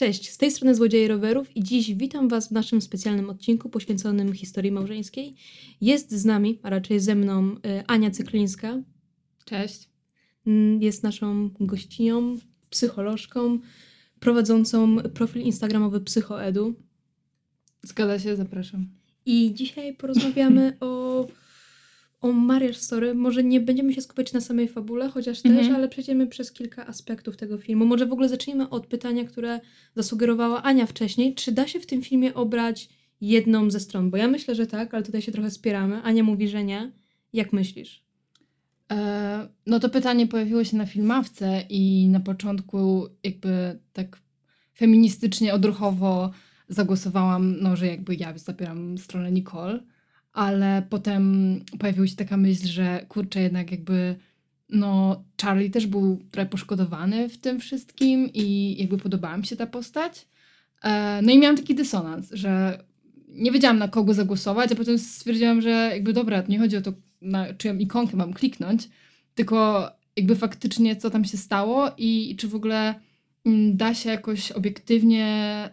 Cześć, z tej strony Złodzieje Rowerów i dziś witam Was w naszym specjalnym odcinku poświęconym historii małżeńskiej. Jest z nami, a raczej ze mną, y, Ania Cyklińska. Cześć. Mm, Jest naszą gościnią, psycholożką, prowadzącą profil instagramowy Psychoedu. Zgadza się, zapraszam. I dzisiaj porozmawiamy o, o Marriage Story. Może nie będziemy się skupiać na samej fabule, chociaż też, Mhm. ale przejdziemy przez kilka aspektów tego filmu. Może w ogóle zacznijmy od pytania, które zasugerowała Ania wcześniej. Czy da się w tym filmie obrać jedną ze stron? Bo ja myślę, że tak, ale tutaj się trochę spieramy. Ania mówi, że nie. Jak myślisz? E, no to pytanie pojawiło się na filmawce i na początku jakby tak feministycznie, odruchowo zagłosowałam, no że jakby ja zabieram stronę Nicole, ale potem pojawiła się taka myśl, że kurczę jednak jakby no Charlie też był trochę poszkodowany w tym wszystkim i jakby podobała mi się ta postać. E, no i miałam taki dysonans, że nie wiedziałam na kogo zagłosować, a potem stwierdziłam, że jakby dobra, nie chodzi o to, na czyją ikonkę mam kliknąć, tylko jakby faktycznie co tam się stało i, i czy w ogóle mm, da się jakoś obiektywnie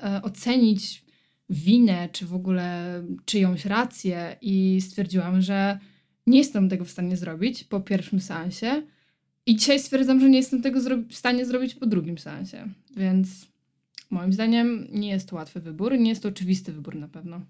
e, ocenić winę, czy w ogóle czyjąś rację i stwierdziłam, że nie jestem tego w stanie zrobić po pierwszym seansie i dzisiaj stwierdzam, że nie jestem tego w stanie zrobić po drugim seansie, więc moim zdaniem nie jest to łatwy wybór, nie jest to oczywisty wybór na pewno.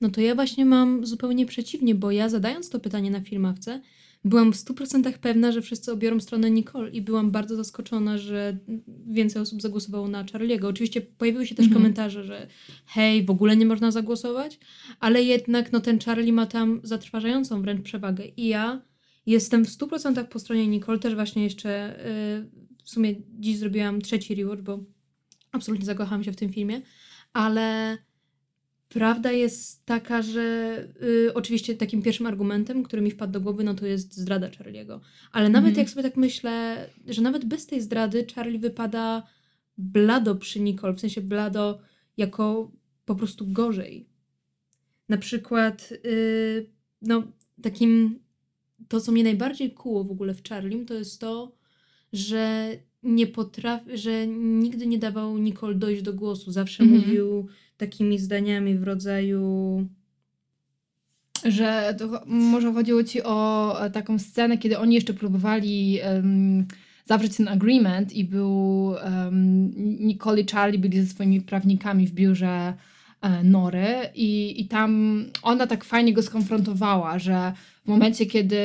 No to ja właśnie mam zupełnie przeciwnie, bo ja zadając to pytanie na filmawce, byłam w 100% pewna, że wszyscy obiorą stronę Nicole i byłam bardzo zaskoczona, że więcej osób zagłosowało na Charlie'ego. Oczywiście pojawiły się też Mhm. komentarze, że hej, w ogóle nie można zagłosować, ale jednak no ten Charlie ma tam zatrważającą wręcz przewagę i ja jestem w 100% po stronie Nicole, też właśnie jeszcze y, w sumie dziś zrobiłam trzeci rewatch, bo absolutnie zakochałam się w tym filmie, ale Prawda jest taka, że y, oczywiście takim pierwszym argumentem, który mi wpadł do głowy, no to jest zdrada Charlie'ego. Ale nawet Mhm. jak sobie tak myślę, że nawet bez tej zdrady Charlie wypada blado przy Nicole, w sensie blado jako po prostu gorzej. Na przykład, y, no takim, to co mnie najbardziej kuło w ogóle w Charlim, to jest to, że nie potrafi, że nigdy nie dawał Nicole dojść do głosu. Zawsze Mhm. mówił takimi zdaniami w rodzaju Że może chodziło ci o e, taką scenę, kiedy oni jeszcze próbowali em, zawrzeć ten agreement i był um, Nicole i Charlie byli ze swoimi prawnikami w biurze e, Nory i, i tam ona tak fajnie go skonfrontowała, że w momencie, kiedy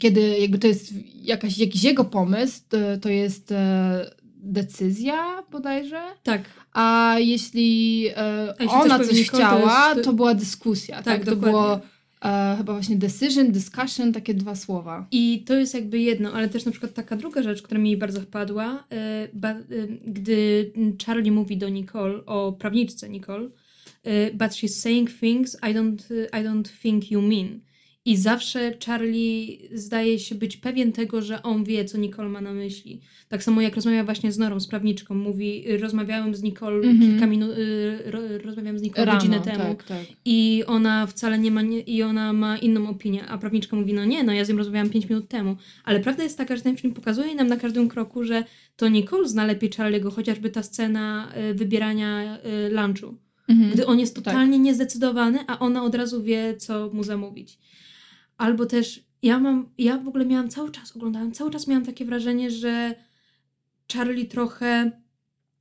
kiedy jakby to jest jakaś, jakiś jego pomysł, to, to jest e, decyzja bodajże, tak, a jeśli e, A jeśli ona coś Nicole, to chciała, jest- to, była dyskusja. Tak, Tak, to było e, chyba właśnie decision, discussion, takie dwa słowa. I to jest jakby jedno, ale też na przykład taka druga rzecz, która mi bardzo wpadła, y, ba, y, gdy Charlie mówi do Nicole o prawniczce Nicole, y, but she's saying things I don't, I don't think you mean. I zawsze Charlie zdaje się być pewien tego, że on wie, co Nicole ma na myśli. Tak samo jak rozmawia właśnie z Norą, z prawniczką. Mówi, rozmawiałem z Nicole Mhm. kilka minut, y, ro, rozmawiałem z Nicole Rano, godzinę temu. tak, tak. I ona wcale nie ma, nie, i ona ma inną opinię, a prawniczka mówi, no nie, no ja z nią rozmawiałam 5 minut temu. Ale prawda jest taka, że ten film pokazuje nam na każdym kroku, że to Nicole zna lepiej Charlie'ego, chociażby ta scena y, wybierania y, lunchu. Mhm. Gdy on jest Tak. totalnie niezdecydowany, a ona od razu wie, co mu zamówić. Albo też ja mam, ja w ogóle miałam cały czas, oglądałam, cały czas miałam takie wrażenie, że Charlie trochę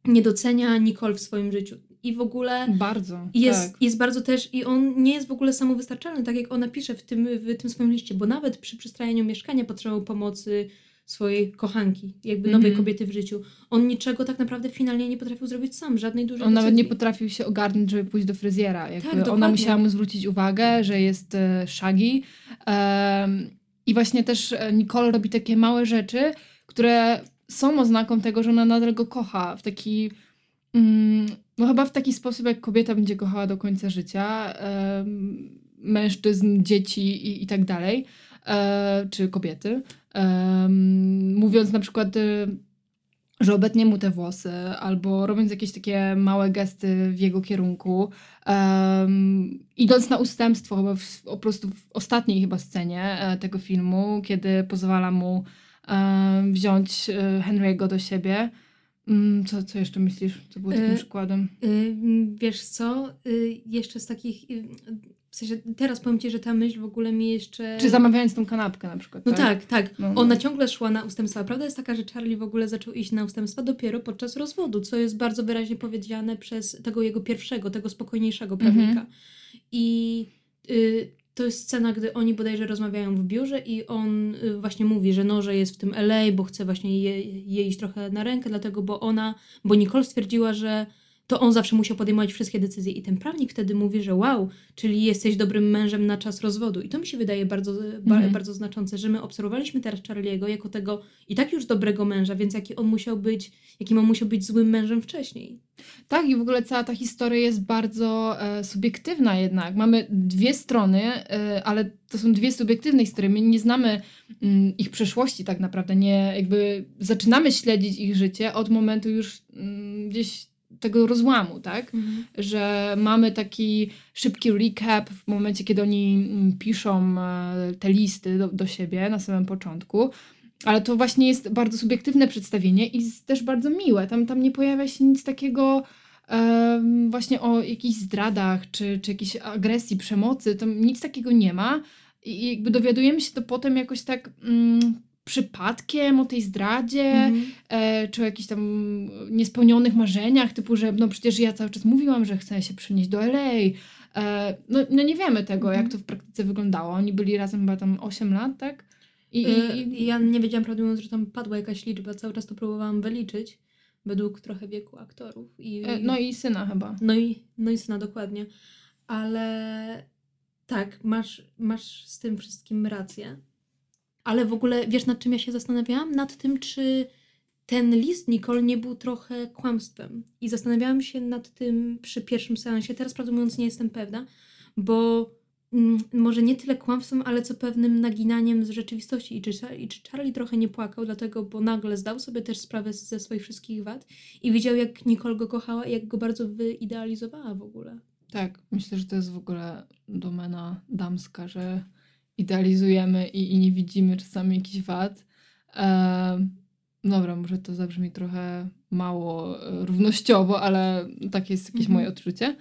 nie docenia Nicole w swoim życiu. I w ogóle Bardzo. jest, tak. jest bardzo też, i on nie jest w ogóle samowystarczalny, tak jak ona pisze w tym, w tym swoim liście, bo nawet przy przystrajaniu mieszkania potrzebował pomocy swojej kochanki, jakby nowej Mhm. kobiety w życiu. On niczego tak naprawdę finalnie nie potrafił zrobić sam, żadnej dużej On nawet nie potrafił się ogarnąć, żeby pójść do fryzjera. Jakby Tak, ona dokładnie. musiała mu zwrócić uwagę, że jest e. Em, I właśnie też e, Nicole robi takie małe rzeczy, które są oznaką tego, że ona nadal go kocha. W taki, mm, no chyba w taki sposób, jak kobieta będzie kochała do końca życia. em, mężczyzn, dzieci i, i tak dalej. E, czy kobiety. Mówiąc na przykład... e, że obetnie mu te włosy, albo robiąc jakieś takie małe gesty w jego kierunku, idąc na ustępstwo, chyba w, po prostu w ostatniej chyba scenie e, tego filmu, kiedy pozwala mu em, wziąć e, Henry'ego do siebie. Mm, Co, co jeszcze myślisz? Co było takim E, przykładem? Y, wiesz co, y, jeszcze z takich, y, w sensie teraz powiem Ci, że ta myśl w ogóle mi jeszcze... Czy zamawiając tą kanapkę na przykład, No tak, tak. No, no. Ona ciągle szła na ustępstwa. Prawda jest taka, że Charlie w ogóle zaczął iść na ustępstwa dopiero podczas rozwodu, co jest bardzo wyraźnie powiedziane przez tego jego pierwszego, tego spokojniejszego Mhm. prawnika. I y, to jest scena, gdy oni bodajże rozmawiają w biurze i on y, właśnie mówi, że no, że jest w tym LA, bo chce właśnie jej, jej iść trochę na rękę, dlatego, bo ona, bo Nicole stwierdziła, że to on zawsze musiał podejmować wszystkie decyzje. I ten prawnik wtedy mówi, że wow, czyli jesteś dobrym mężem na czas rozwodu. I to mi się wydaje bardzo, ba, Mhm. bardzo znaczące, że my obserwowaliśmy teraz Charlie'ego jako tego i tak już dobrego męża, więc jaki on musiał być, jakim on musiał być złym mężem wcześniej. Tak, i w ogóle cała ta historia jest bardzo e, subiektywna jednak. Mamy dwie strony, e, ale to są dwie subiektywne historie. My nie znamy mm, ich przeszłości tak naprawdę. Nie, jakby zaczynamy śledzić ich życie od momentu już mm, gdzieś tego rozłamu, tak? Że mamy taki szybki recap w momencie, kiedy oni mm, piszą e, te listy do, do siebie na samym początku. Ale to właśnie jest bardzo subiektywne przedstawienie i też bardzo miłe. Tam, tam nie pojawia się nic takiego em, właśnie o jakichś zdradach, czy, czy jakiejś agresji, przemocy. Tam nic takiego nie ma. I jakby dowiadujemy się to potem jakoś tak mm, przypadkiem o tej zdradzie, Mhm. e, czy o jakichś tam niespełnionych marzeniach, typu, że no przecież ja cały czas mówiłam, że chcę się przenieść do LA. E, no, no nie wiemy tego, Mhm. jak to w praktyce wyglądało. Oni byli razem chyba tam 8 lat, tak? I, i, i Ja nie wiedziałam, prawdę mówiąc, że tam padła jakaś liczba. Cały czas to próbowałam wyliczyć według trochę wieku aktorów. I, e, no i syna chyba. no i, no i syna dokładnie. Ale tak, masz, masz z tym wszystkim rację. Ale w ogóle wiesz, nad czym ja się zastanawiałam? Nad tym, czy ten list Nicole nie był trochę kłamstwem. I zastanawiałam się nad tym przy pierwszym seansie. Teraz, prawdę mówiąc, nie jestem pewna, bo mm, może nie tyle kłamstwem, ale co pewnym naginaniem z rzeczywistości. I czy, I czy Charlie trochę nie płakał, dlatego, bo nagle zdał sobie też sprawę ze swoich wszystkich wad i widział, jak Nicole go kochała i jak go bardzo wyidealizowała w ogóle. Tak, myślę, że to jest w ogóle domena damska, że idealizujemy i, i nie widzimy czasami jakichś wad. E, dobra, może to zabrzmi trochę mało e, równościowo, ale takie jest jakieś Mhm. moje odczucie.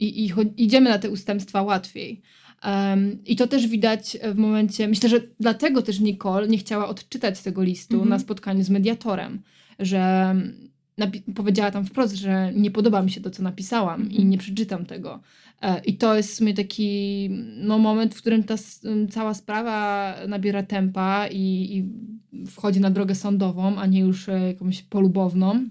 I, i idziemy na te ustępstwa łatwiej. Em, I to też widać w momencie, myślę, że dlatego też Nicole nie chciała odczytać tego listu Mhm. na spotkaniu z mediatorem, że powiedziała tam wprost, że nie podoba mi się to, co napisałam i Mhm. nie przeczytam tego. E, I to jest w sumie taki no, moment, w którym ta cała sprawa nabiera tempa i, i wchodzi na drogę sądową, a nie już e, jakąś polubowną.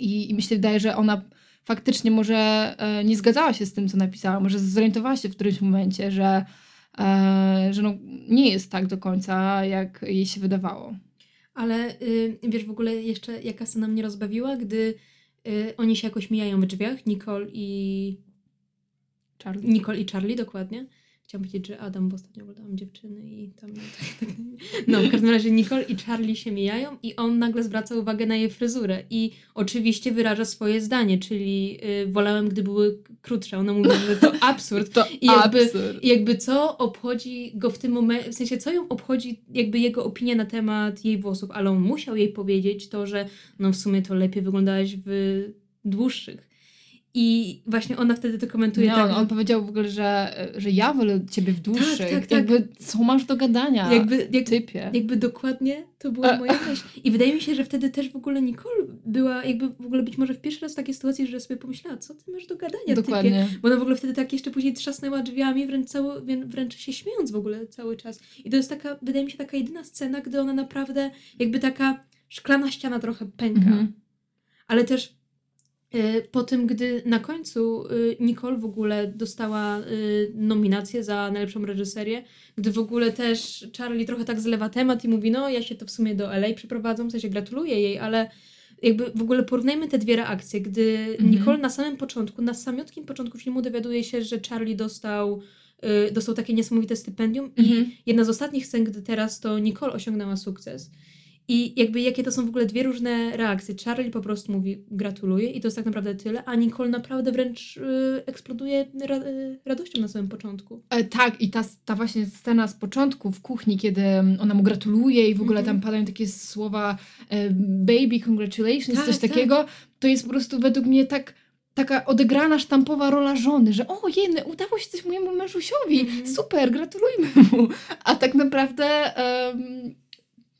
I, I mi się wydaje, że ona faktycznie może e, nie zgadzała się z tym, co napisała, może zorientowała się w którymś momencie, że, że no, nie jest tak do końca, jak jej się wydawało. Ale y, wiesz w ogóle jeszcze, jaka scena mnie rozbawiła, gdy y, oni się jakoś mijają w drzwiach, Nicole i Charlie. Nicole i Charlie, dokładnie. Chciałam powiedzieć, że Adam, bo ostatnio oglądałam dziewczyny i tam... No, w każdym razie Nicole i Charlie się mijają i on nagle zwraca uwagę na jej fryzurę i oczywiście wyraża swoje zdanie, czyli y, wolałem, gdy były krótsze. Ona mówi, że to absurd. To I jakby- absurd. Jakby co obchodzi go w tym momencie, w sensie co ją obchodzi jakby jego opinia na temat jej włosów, ale on musiał jej powiedzieć to, że no w sumie to lepiej wyglądałaś w dłuższych. I właśnie ona wtedy to komentuje No, tak, on, on powiedział w ogóle, że, że ja wolę ciebie w dłuższych. tak, tak. Jakby, co masz do gadania? jakby, jak, typie. jakby dokładnie to była A- moja myśl. I wydaje mi się, że wtedy też w ogóle Nicole była jakby w ogóle być może w pierwszy raz w takiej sytuacji, że sobie pomyślała, co ty masz do gadania, typie. Dokładnie. Bo ona w ogóle wtedy tak jeszcze później trzasnęła drzwiami, wręcz, cały, wrę- wręcz się śmiejąc w ogóle cały czas. I to jest taka, wydaje mi się, taka jedyna scena, gdy ona naprawdę, jakby taka szklana ściana trochę pęka. Mhm. Ale też po tym, gdy na końcu y, Nicole w ogóle dostała y, nominację za najlepszą reżyserię, gdy w ogóle też Charlie trochę tak zlewa temat i mówi, no ja się to w sumie do LA przeprowadzam, w sensie gratuluję jej, ale jakby w ogóle porównajmy te dwie reakcje, gdy Mhm. Nicole na samym początku, na samiutkim początku filmu dowiaduje się, że Charlie dostał, y, dostał takie niesamowite stypendium i Mhm. jedna z ostatnich scen, gdy teraz to Nicole osiągnęła sukces. I jakby jakie to są w ogóle dwie różne reakcje. Charlie po prostu mówi gratuluję i to jest tak naprawdę tyle, a Nicole naprawdę wręcz y, eksploduje ra, y, radością na samym początku. E, tak, i ta, ta właśnie scena z początku w kuchni, kiedy ona mu gratuluje i w ogóle Mhm. tam padają takie słowa e, baby congratulations, Tak, coś tak. takiego, to jest po prostu według mnie tak taka odegrana sztampowa rola żony, że o jeny, udało się coś mojemu mężusiowi, Mhm. super, gratulujmy mu. A tak naprawdę em,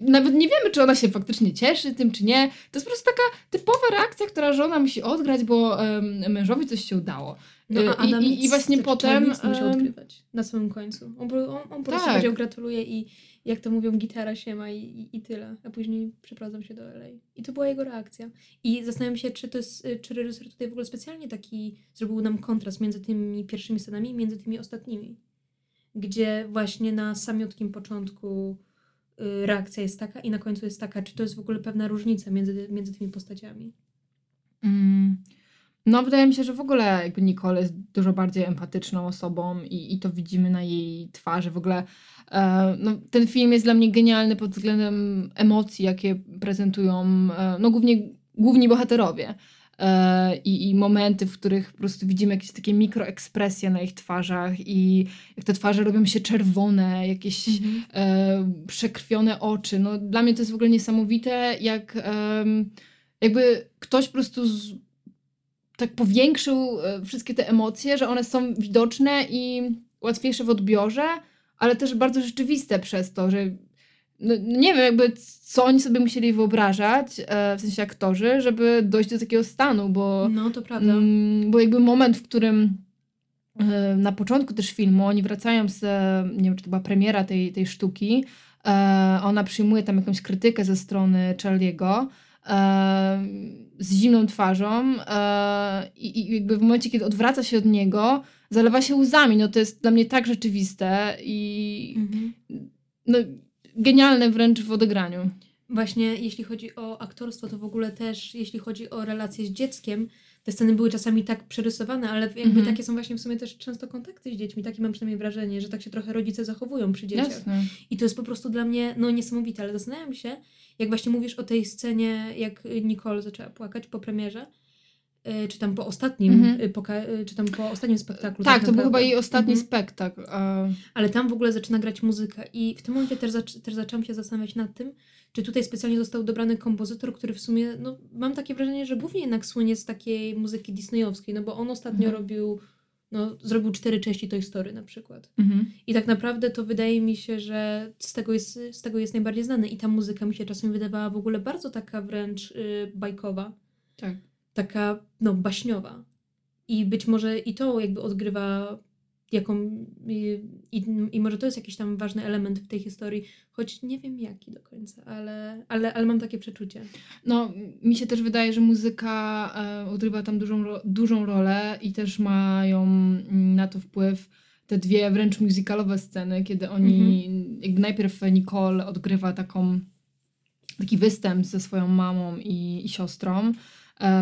nawet nie wiemy, czy ona się faktycznie cieszy tym, czy nie. To jest po prostu taka typowa reakcja, która żona musi odgrać, bo em, mężowi coś się udało. No, a i- Adam i- nic- i właśnie tak, potem, nic musiał odgrywać na samym końcu. On, po- on, on po prostu Tak. powiedział gratuluję i jak to mówią, gitara się ma i, i, i tyle. A później przeprowadzam się do LA. I to była jego reakcja. I zastanawiam się, czy to jest, y, czy reżyser tutaj w ogóle specjalnie taki zrobił nam kontrast między tymi pierwszymi scenami i między tymi ostatnimi. Gdzie właśnie na samiutkim początku reakcja jest taka i na końcu jest taka. Czy to jest w ogóle pewna różnica między, między tymi postaciami? Mm. No, wydaje mi się, że w ogóle jakby Nicole jest dużo bardziej empatyczną osobą i, i to widzimy na jej twarzy. W ogóle e, no, ten film jest dla mnie genialny pod względem emocji, jakie prezentują e, no, głównie główni bohaterowie. E, i, I momenty, w których po prostu widzimy jakieś takie mikroekspresje na ich twarzach i jak te twarze robią się czerwone, jakieś e, przekrwione oczy. No, dla mnie to jest w ogóle niesamowite, jak em, jakby ktoś po prostu z, tak powiększył e, wszystkie te emocje, że one są widoczne i łatwiejsze w odbiorze, ale też bardzo rzeczywiste przez to, że no, nie wiem jakby co oni sobie musieli wyobrażać, e, w sensie aktorzy, żeby dojść do takiego stanu, bo No, to prawda. Mm, bo jakby moment, w którym e, na początku też filmu oni wracają z, nie wiem, czy to była premiera tej, tej sztuki, e, ona przyjmuje tam jakąś krytykę ze strony Charlie'ego e, z zimną twarzą e, i, i jakby w momencie, kiedy odwraca się od niego, zalewa się łzami. No to jest dla mnie tak rzeczywiste i Mhm. no, genialne wręcz w odegraniu. Właśnie jeśli chodzi o aktorstwo, to w ogóle też jeśli chodzi o relacje z dzieckiem, te sceny były czasami tak przerysowane, ale jakby Mhm. takie są właśnie w sumie też często kontakty z dziećmi. Takie mam przynajmniej wrażenie, że tak się trochę rodzice zachowują przy dzieciach. Jasne. I to jest po prostu dla mnie no niesamowite, ale zastanawiam się, jak właśnie mówisz o tej scenie, jak Nicole zaczęła płakać po premierze, czy tam po ostatnim, Mhm. y, poka- y, czy tam po ostatnim spektaklu. Tak, to był chyba jej ostatni Mhm. spektakl. e, Ale tam w ogóle zaczyna grać muzyka i w tym momencie też, zac- też zaczęłam się zastanawiać nad tym, czy tutaj specjalnie został dobrany kompozytor, który w sumie, no mam takie wrażenie, że głównie jednak słynie z takiej muzyki disneyowskiej, no bo on ostatnio Mhm. robił, no zrobił cztery części Toy Story na przykład. mhm. I tak naprawdę to wydaje mi się, że z tego jest, z tego jest najbardziej znany i ta muzyka mi się czasem wydawała w ogóle bardzo taka wręcz y, bajkowa, Tak. Taka no baśniowa. I być może i to jakby odgrywa jaką i, i, może to jest jakiś tam ważny element w tej historii, choć nie wiem jaki do końca, ale, ale, ale mam takie przeczucie. No, mi się też wydaje, że muzyka e, odgrywa tam dużą, dużą rolę i też mają mm, na to wpływ te dwie wręcz musicalowe sceny, kiedy oni, jakby najpierw Nicole odgrywa taką, taki występ ze swoją mamą i, i siostrą,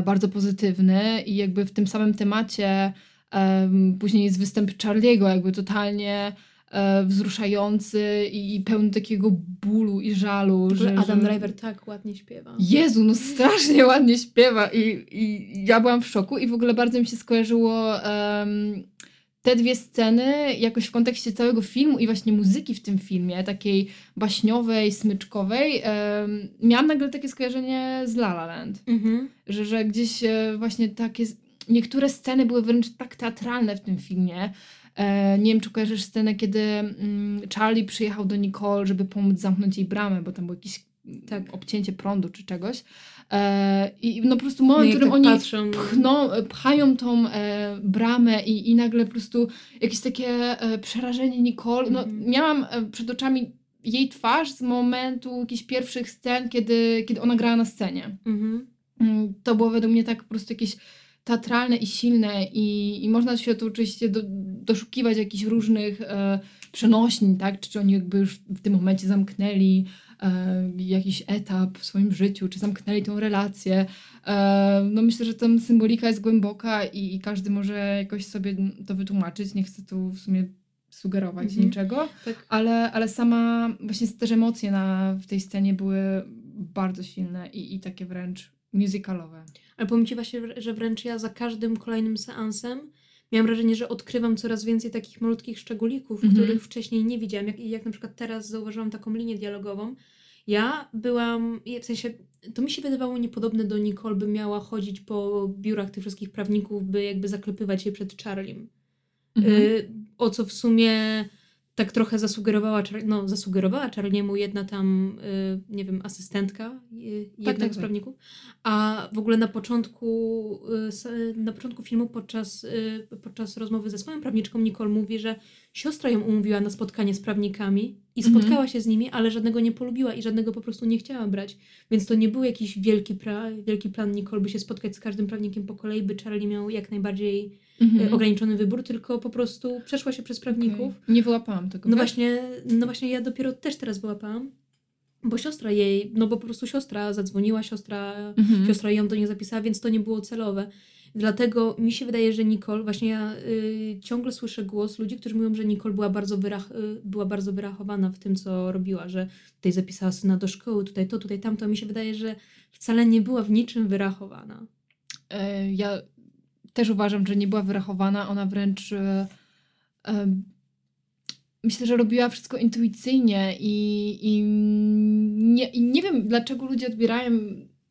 bardzo pozytywny i jakby w tym samym temacie em, później jest występ Charliego, jakby totalnie e, wzruszający i, pełny takiego bólu i żalu, że, Adam że... Driver tak ładnie śpiewa. Jezu, no strasznie ładnie śpiewa i, i ja byłam w szoku i w ogóle bardzo mi się skojarzyło em, te dwie sceny jakoś w kontekście całego filmu i właśnie muzyki w tym filmie, takiej baśniowej, smyczkowej. em, miałam nagle takie skojarzenie z La La Land, Mhm. że, że gdzieś e, właśnie takie, niektóre sceny były wręcz tak teatralne w tym filmie. E, nie wiem, czy kojarzysz scenę, kiedy mm, Charlie przyjechał do Nicole, żeby pomóc zamknąć jej bramę, bo tam było jakieś Tak. obcięcie prądu czy czegoś. E, I no po prostu No moment, i w którym tak oni patrzą. pchną, pchają tą e, bramę i, i nagle po prostu jakieś takie e, przerażenie Nicole. No, Mhm. miałam e, przed oczami jej twarz z momentu jakichś pierwszych scen, kiedy, kiedy ona grała na scenie. Mhm. Mm, To było według mnie tak po prostu jakieś teatralne i silne i, i można się tu oczywiście do, doszukiwać jakichś różnych e, przenośni, tak? Czy, czy oni jakby już w tym momencie zamknęli e, jakiś etap w swoim życiu, czy zamknęli tą relację. E, no myślę, że tam symbolika jest głęboka i, i każdy może jakoś sobie to wytłumaczyć. Nie chcę tu w sumie sugerować Mhm. niczego, Tak. ale, ale sama właśnie też emocje na, w tej scenie były bardzo silne i, i takie wręcz musicalowe. Ale powiem Ci właśnie, że wręcz ja za każdym kolejnym seansem miałam wrażenie, że odkrywam coraz więcej takich malutkich szczególików, Mhm. których wcześniej nie widziałam. Jak, jak na przykład teraz zauważyłam taką linię dialogową. Ja byłam, w sensie, to mi się wydawało niepodobne do Nicole, by miała chodzić po biurach tych wszystkich prawników, by jakby zaklepywać się przed Charliem. Mhm. Y, o co w sumie tak trochę zasugerowała, no, zasugerowała Charliemu jedna tam, y, nie wiem, asystentka y, tak, z tak. prawników. A w ogóle na początku, y, s- na początku filmu, podczas, y, podczas rozmowy ze swoją prawniczką, Nicole mówi, że siostra ją umówiła na spotkanie z prawnikami i Mhm. spotkała się z nimi, ale żadnego nie polubiła i żadnego po prostu nie chciała brać. Więc to nie był jakiś wielki, pra- wielki plan Nicole, by się spotkać z każdym prawnikiem po kolei, by Charlie miał jak najbardziej Mhm. y, ograniczony wybór, tylko po prostu przeszła się przez prawników. Okej. Nie wyłapałam tego. No wiesz? właśnie, no właśnie ja dopiero też teraz wyłapałam, bo siostra jej, no bo po prostu siostra zadzwoniła, siostra, Mhm. siostra ją do niej zapisała, więc to nie było celowe. Dlatego mi się wydaje, że Nicole, właśnie ja y, ciągle słyszę głos ludzi, którzy mówią, że Nicole była bardzo, wyrach, y, była bardzo wyrachowana w tym, co robiła, że tutaj zapisała syna do szkoły, tutaj to, tutaj tamto. Mi się wydaje, że wcale nie była w niczym wyrachowana. E, Ja też uważam, że nie była wyrachowana. Ona wręcz e, e, myślę, że robiła wszystko intuicyjnie i, i, nie, i nie wiem, dlaczego ludzie odbierają,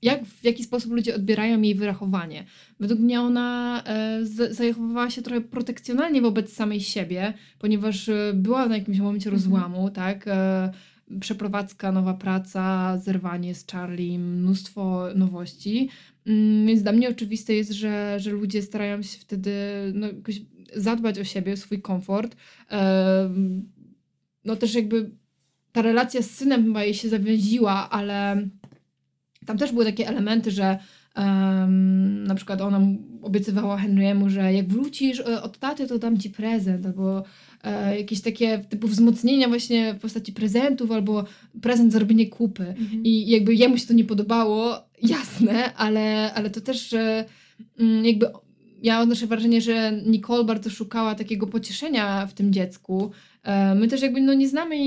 jak, w jaki sposób ludzie odbierają jej wyrachowanie. Według mnie ona e, z- zachowywała się trochę protekcjonalnie wobec samej siebie, ponieważ e, była na jakimś momencie Mhm. rozłamu, tak? E, Przeprowadzka, nowa praca, zerwanie z Charlie, mnóstwo nowości. Mm, Więc dla mnie oczywiste jest, że, że ludzie starają się wtedy no, jakoś zadbać o siebie, o swój komfort. Em, No też jakby ta relacja z synem chyba jej się zawiesiła, ale tam też były takie elementy, że em, na przykład ona obiecywała Henry'emu, że jak wrócisz e, od taty, to dam ci prezent, albo e, jakieś takie typu wzmocnienia właśnie w postaci prezentów, albo prezent za robienie kupy. I jakby jemu się to nie podobało, jasne, ale, ale to też mm, jakby ja odnoszę wrażenie, że Nicole bardzo szukała takiego pocieszenia w tym dziecku. E, My też jakby no nie znamy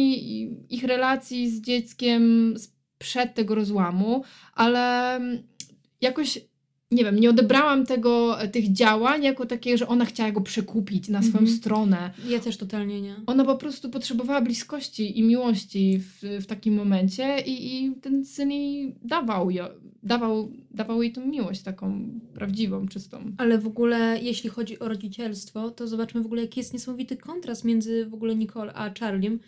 ich relacji z dzieckiem sprzed tego rozłamu, ale jakoś nie wiem, nie odebrałam tego, tych działań jako takie, że ona chciała go przekupić na swoją Mhm. stronę. Ja też totalnie nie. Ona po prostu potrzebowała bliskości i miłości w, w takim momencie i, i ten syn jej dawał, dawał, dawał jej tą miłość taką prawdziwą, czystą. Ale w ogóle, jeśli chodzi o rodzicielstwo, to zobaczmy w ogóle, jaki jest niesamowity kontrast między w ogóle Nicole a Charliem.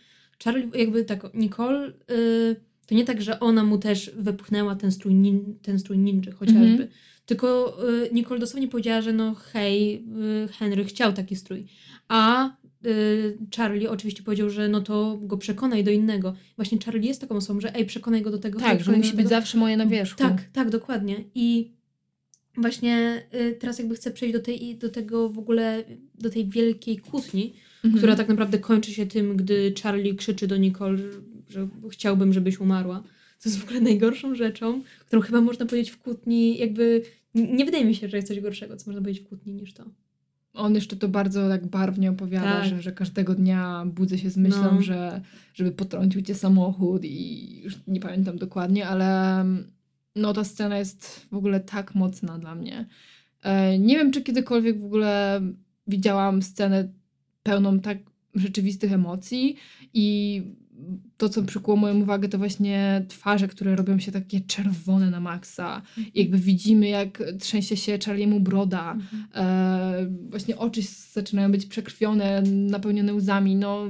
Charlie, jakby tak, Nicole, y, to nie tak, że ona mu też wepchnęła ten strój, nin, ten strój ninja chociażby. Mhm. Tylko y, Nicole dosłownie powiedziała, że no hej, y, Henry chciał taki strój. A y, Charlie oczywiście powiedział, że no to go przekonaj do innego. Właśnie Charlie jest taką osobą, że ej, przekonaj go do tego. Tak, że musi być zawsze moje na wierzchu. Tak, tak, dokładnie. I właśnie y, teraz jakby chcę przejść do, tej, do tego w ogóle, do tej wielkiej kłótni, Mhm. która tak naprawdę kończy się tym, gdy Charlie krzyczy do Nicole, że, chciałbym, żebyś umarła. To jest w ogóle najgorszą rzeczą, którą chyba można powiedzieć w kłótni, jakby nie wydaje mi się, że jest coś gorszego, co można powiedzieć w kłótni niż to. On jeszcze to bardzo tak barwnie opowiada, Tak. że, że każdego dnia budzę się z myślą, No. że żeby potrącił cię samochód i już nie pamiętam dokładnie, ale mm, no ta scena jest w ogóle tak mocna dla mnie. E, Nie wiem, czy kiedykolwiek w ogóle widziałam scenę pełną tak rzeczywistych emocji i to, co przykuło moją uwagę, to właśnie twarze, które robią się takie czerwone na maksa. I jakby widzimy, jak trzęsie się Charliemu broda, e, właśnie oczy zaczynają być przekrwione, napełnione łzami. No,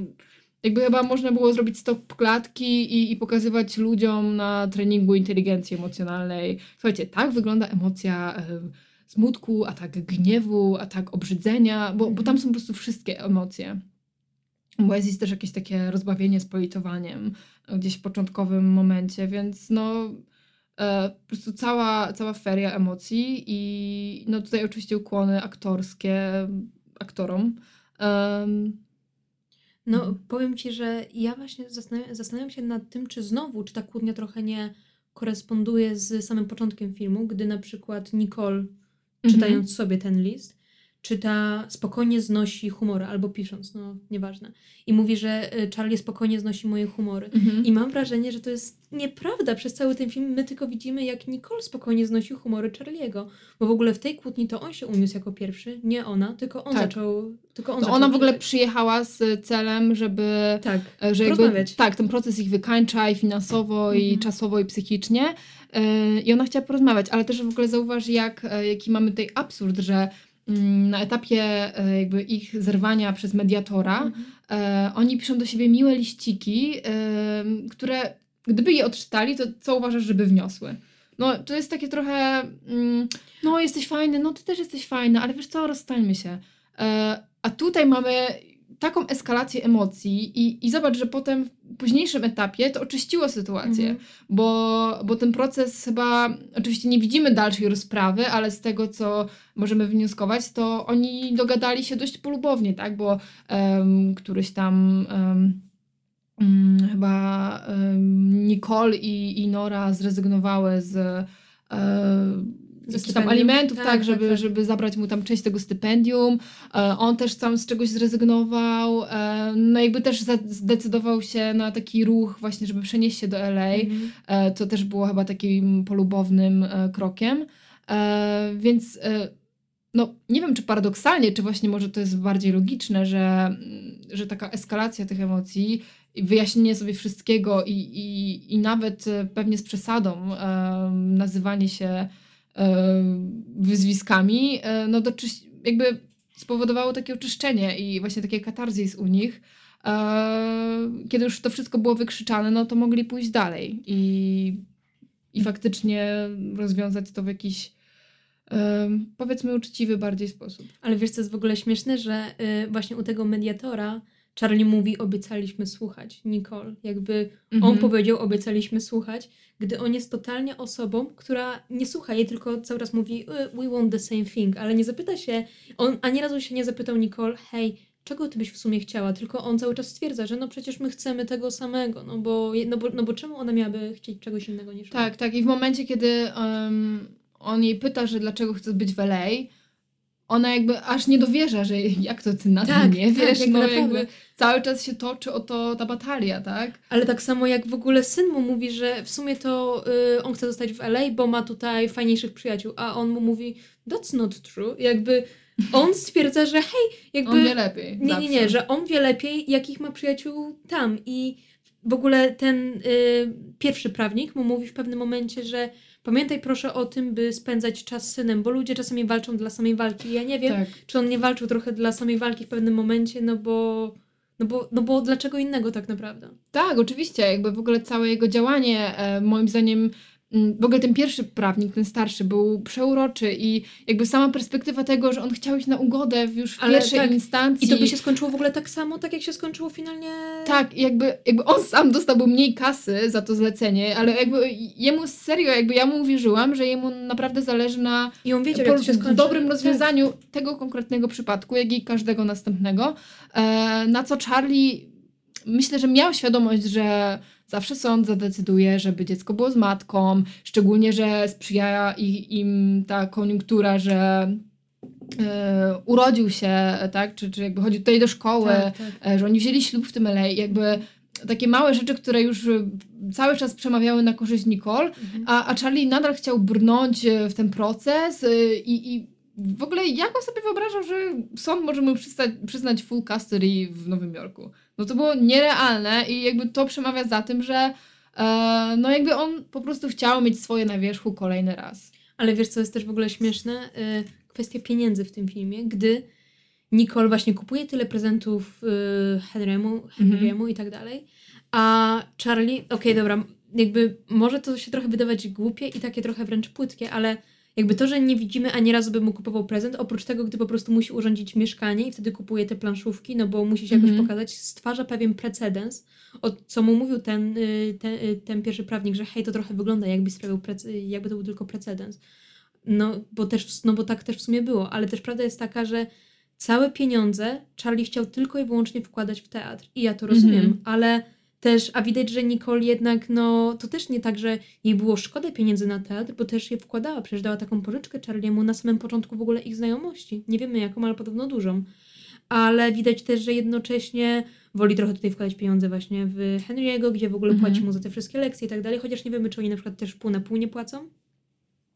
jakby chyba można było zrobić stop klatki i, i pokazywać ludziom na treningu inteligencji emocjonalnej. Słuchajcie, tak wygląda emocja e, smutku, a tak gniewu, a tak obrzydzenia, bo, bo tam są po prostu wszystkie emocje. Bo jest też jakieś takie rozbawienie z politowaniem gdzieś w początkowym momencie, więc no e, po prostu cała, cała feria emocji i no tutaj oczywiście ukłony aktorskie aktorom. Em, No, Mhm. powiem ci, że ja właśnie zastanawiam, zastanawiam się nad tym, czy znowu, czy ta kłótnia trochę nie koresponduje z samym początkiem filmu, gdy na przykład Nicole, Mhm. czytając sobie ten list, czyta, spokojnie znosi humory, albo pisząc, no nieważne. I mówi, że y, Charlie spokojnie znosi moje humory. Mhm. I mam wrażenie, że to jest nieprawda. Przez cały ten film my tylko widzimy, jak Nicole spokojnie znosi humory Charliego. Bo w ogóle w tej kłótni to on się uniósł jako pierwszy, nie ona, tylko on Tak. zaczął. Tylko on To zaczął ona w ogóle czytać. przyjechała z celem, żeby Tak. E, że jakby, tak, ten proces ich wykańcza i finansowo, i Mhm. czasowo, i psychicznie. E, I ona chciała porozmawiać, ale też w ogóle zauważ, jak, e, jaki mamy tutaj absurd, że na etapie e, jakby ich zerwania przez mediatora, Mhm. e, oni piszą do siebie miłe liściki, które gdyby je odczytali, to co uważasz, żeby wniosły? No, to jest takie trochę, mm, no jesteś fajny, no ty też jesteś fajna, ale wiesz co, rozstańmy się. E, a tutaj mamy taką eskalację emocji i, i zobacz, że potem późniejszym etapie to oczyściło sytuację, Mhm. bo, bo ten proces chyba, oczywiście nie widzimy dalszej rozprawy, ale z tego, co możemy wnioskować, to oni dogadali się dość polubownie, tak, bo em, któryś tam... mm, chyba em, Nicole i, i Nora zrezygnowały z Ze jakichś tam alimentów, Tak, tak, tak, żeby, tak. żeby zabrać mu tam część tego stypendium. E, on też tam z czegoś zrezygnował. E, no jakby też zdecydował się na taki ruch właśnie, żeby przenieść się do LA. Mhm. E, co też było chyba takim polubownym krokiem. Więc no, nie wiem, czy paradoksalnie, czy właśnie może to jest bardziej logiczne, że, mm, że taka eskalacja tych emocji i wyjaśnienie sobie wszystkiego i, i, i nawet pewnie z przesadą nazywanie się wyzwiskami, e, no doczyś, jakby spowodowało takie oczyszczenie i właśnie takie katarzis u nich. E, kiedy już to wszystko było wykrzyczane, no to mogli pójść dalej i, i faktycznie rozwiązać to w jakiś powiedzmy uczciwy bardziej sposób. Ale wiesz, co jest w ogóle śmieszne, że właśnie u tego mediatora Charlie mówi, obiecaliśmy słuchać. Nicole, jakby on Mhm. powiedział, obiecaliśmy słuchać, gdy on jest totalnie osobą, która nie słucha jej, tylko cały czas mówi, y, we want the same thing, ale nie zapyta się, on ani razu się nie zapytał Nicole, hej, czego ty byś w sumie chciała, tylko on cały czas stwierdza, że no przecież my chcemy tego samego, no bo, no bo, no bo czemu ona miałaby chcieć czegoś innego niż on? Tak, tak. I w momencie, kiedy em, on jej pyta, że dlaczego chce być w LA, ona jakby aż nie dowierza, że jak to ty na Tak, to nie tak, wiesz, jakby no jakby cały czas się toczy o to ta batalia, tak? Ale tak samo jak w ogóle syn mu mówi, że w sumie to y, on chce zostać w LA, bo ma tutaj fajniejszych przyjaciół, a on mu mówi, that's not true. Jakby on stwierdza, że hej, jakby... On wie lepiej. nie, nie, nie, że on wie lepiej, jakich ma przyjaciół tam. I w ogóle ten y, pierwszy prawnik mu mówi w pewnym momencie, że pamiętaj proszę o tym, by spędzać czas z synem, bo ludzie czasami walczą dla samej walki. Ja nie wiem, Tak. czy on nie walczył trochę dla samej walki w pewnym momencie, no bo... No bo, no bo dlaczego innego tak naprawdę? Tak, oczywiście, jakby w ogóle całe jego działanie, e, moim zdaniem, w ogóle ten pierwszy prawnik, ten starszy, był przeuroczy i jakby sama perspektywa tego, że on chciał iść na ugodę już w Ale pierwszej tak, instancji. I to by się skończyło w ogóle tak samo, tak jak się skończyło finalnie. Tak, jakby, jakby on sam dostałby mniej kasy za to zlecenie, ale jakby jemu serio, jakby ja mu uwierzyłam, że jemu naprawdę zależy na I on wiedział, po jak to się skończy. dobrym Tak. rozwiązaniu tego konkretnego przypadku, jak i każdego następnego. E, na co Charlie myślę, że miał świadomość, że zawsze sąd zadecyduje, żeby dziecko było z matką, szczególnie, że sprzyja ich, im ta koniunktura, że e, urodził się, tak, czy, czy jakby chodził tutaj do szkoły, Tak, tak. e, że oni wzięli ślub w tym LA, jakby takie małe rzeczy, które już e, cały czas przemawiały na korzyść Nicole, Mhm. a, a Charlie nadal chciał brnąć w ten proces i, i w ogóle jak on sobie wyobrażał, że sąd może mu przyznać, przyznać full custody w Nowym Jorku. No to było nierealne i jakby to przemawia za tym, że e, no jakby on po prostu chciał mieć swoje na wierzchu kolejny raz. Ale wiesz, co jest też w ogóle śmieszne? Y, kwestia pieniędzy w tym filmie, gdy Nicole właśnie kupuje tyle prezentów y, Henry'emu, Henry'emu i tak dalej, a Charlie, okej, dobra, jakby może to się trochę wydawać głupie i takie trochę wręcz płytkie, ale jakby to, że nie widzimy ani razu by mu kupował prezent, oprócz tego, gdy po prostu musi urządzić mieszkanie i wtedy kupuje te planszówki, no bo musi się jakoś Mhm. pokazać, stwarza pewien precedens, o co mu mówił ten, y, ten, y, ten pierwszy prawnik, że hej, to trochę wygląda jakby sprawił, prece- jakby to był tylko precedens. No bo, też, no bo tak też w sumie było, ale też prawda jest taka, że całe pieniądze Charlie chciał tylko i wyłącznie wkładać w teatr. I ja to rozumiem, Mhm. ale też, a widać, że Nicole jednak, no to też nie tak, że jej było szkoda pieniędzy na teatr, bo też je wkładała, przecież dała taką pożyczkę Charliemu na samym początku w ogóle ich znajomości. Nie wiemy jaką, ale podobno dużą. Ale widać też, że jednocześnie woli trochę tutaj wkładać pieniądze właśnie w Henry'ego, gdzie w ogóle Mhm. płaci mu za te wszystkie lekcje i tak dalej, chociaż nie wiemy, czy oni na przykład też pół na pół nie płacą.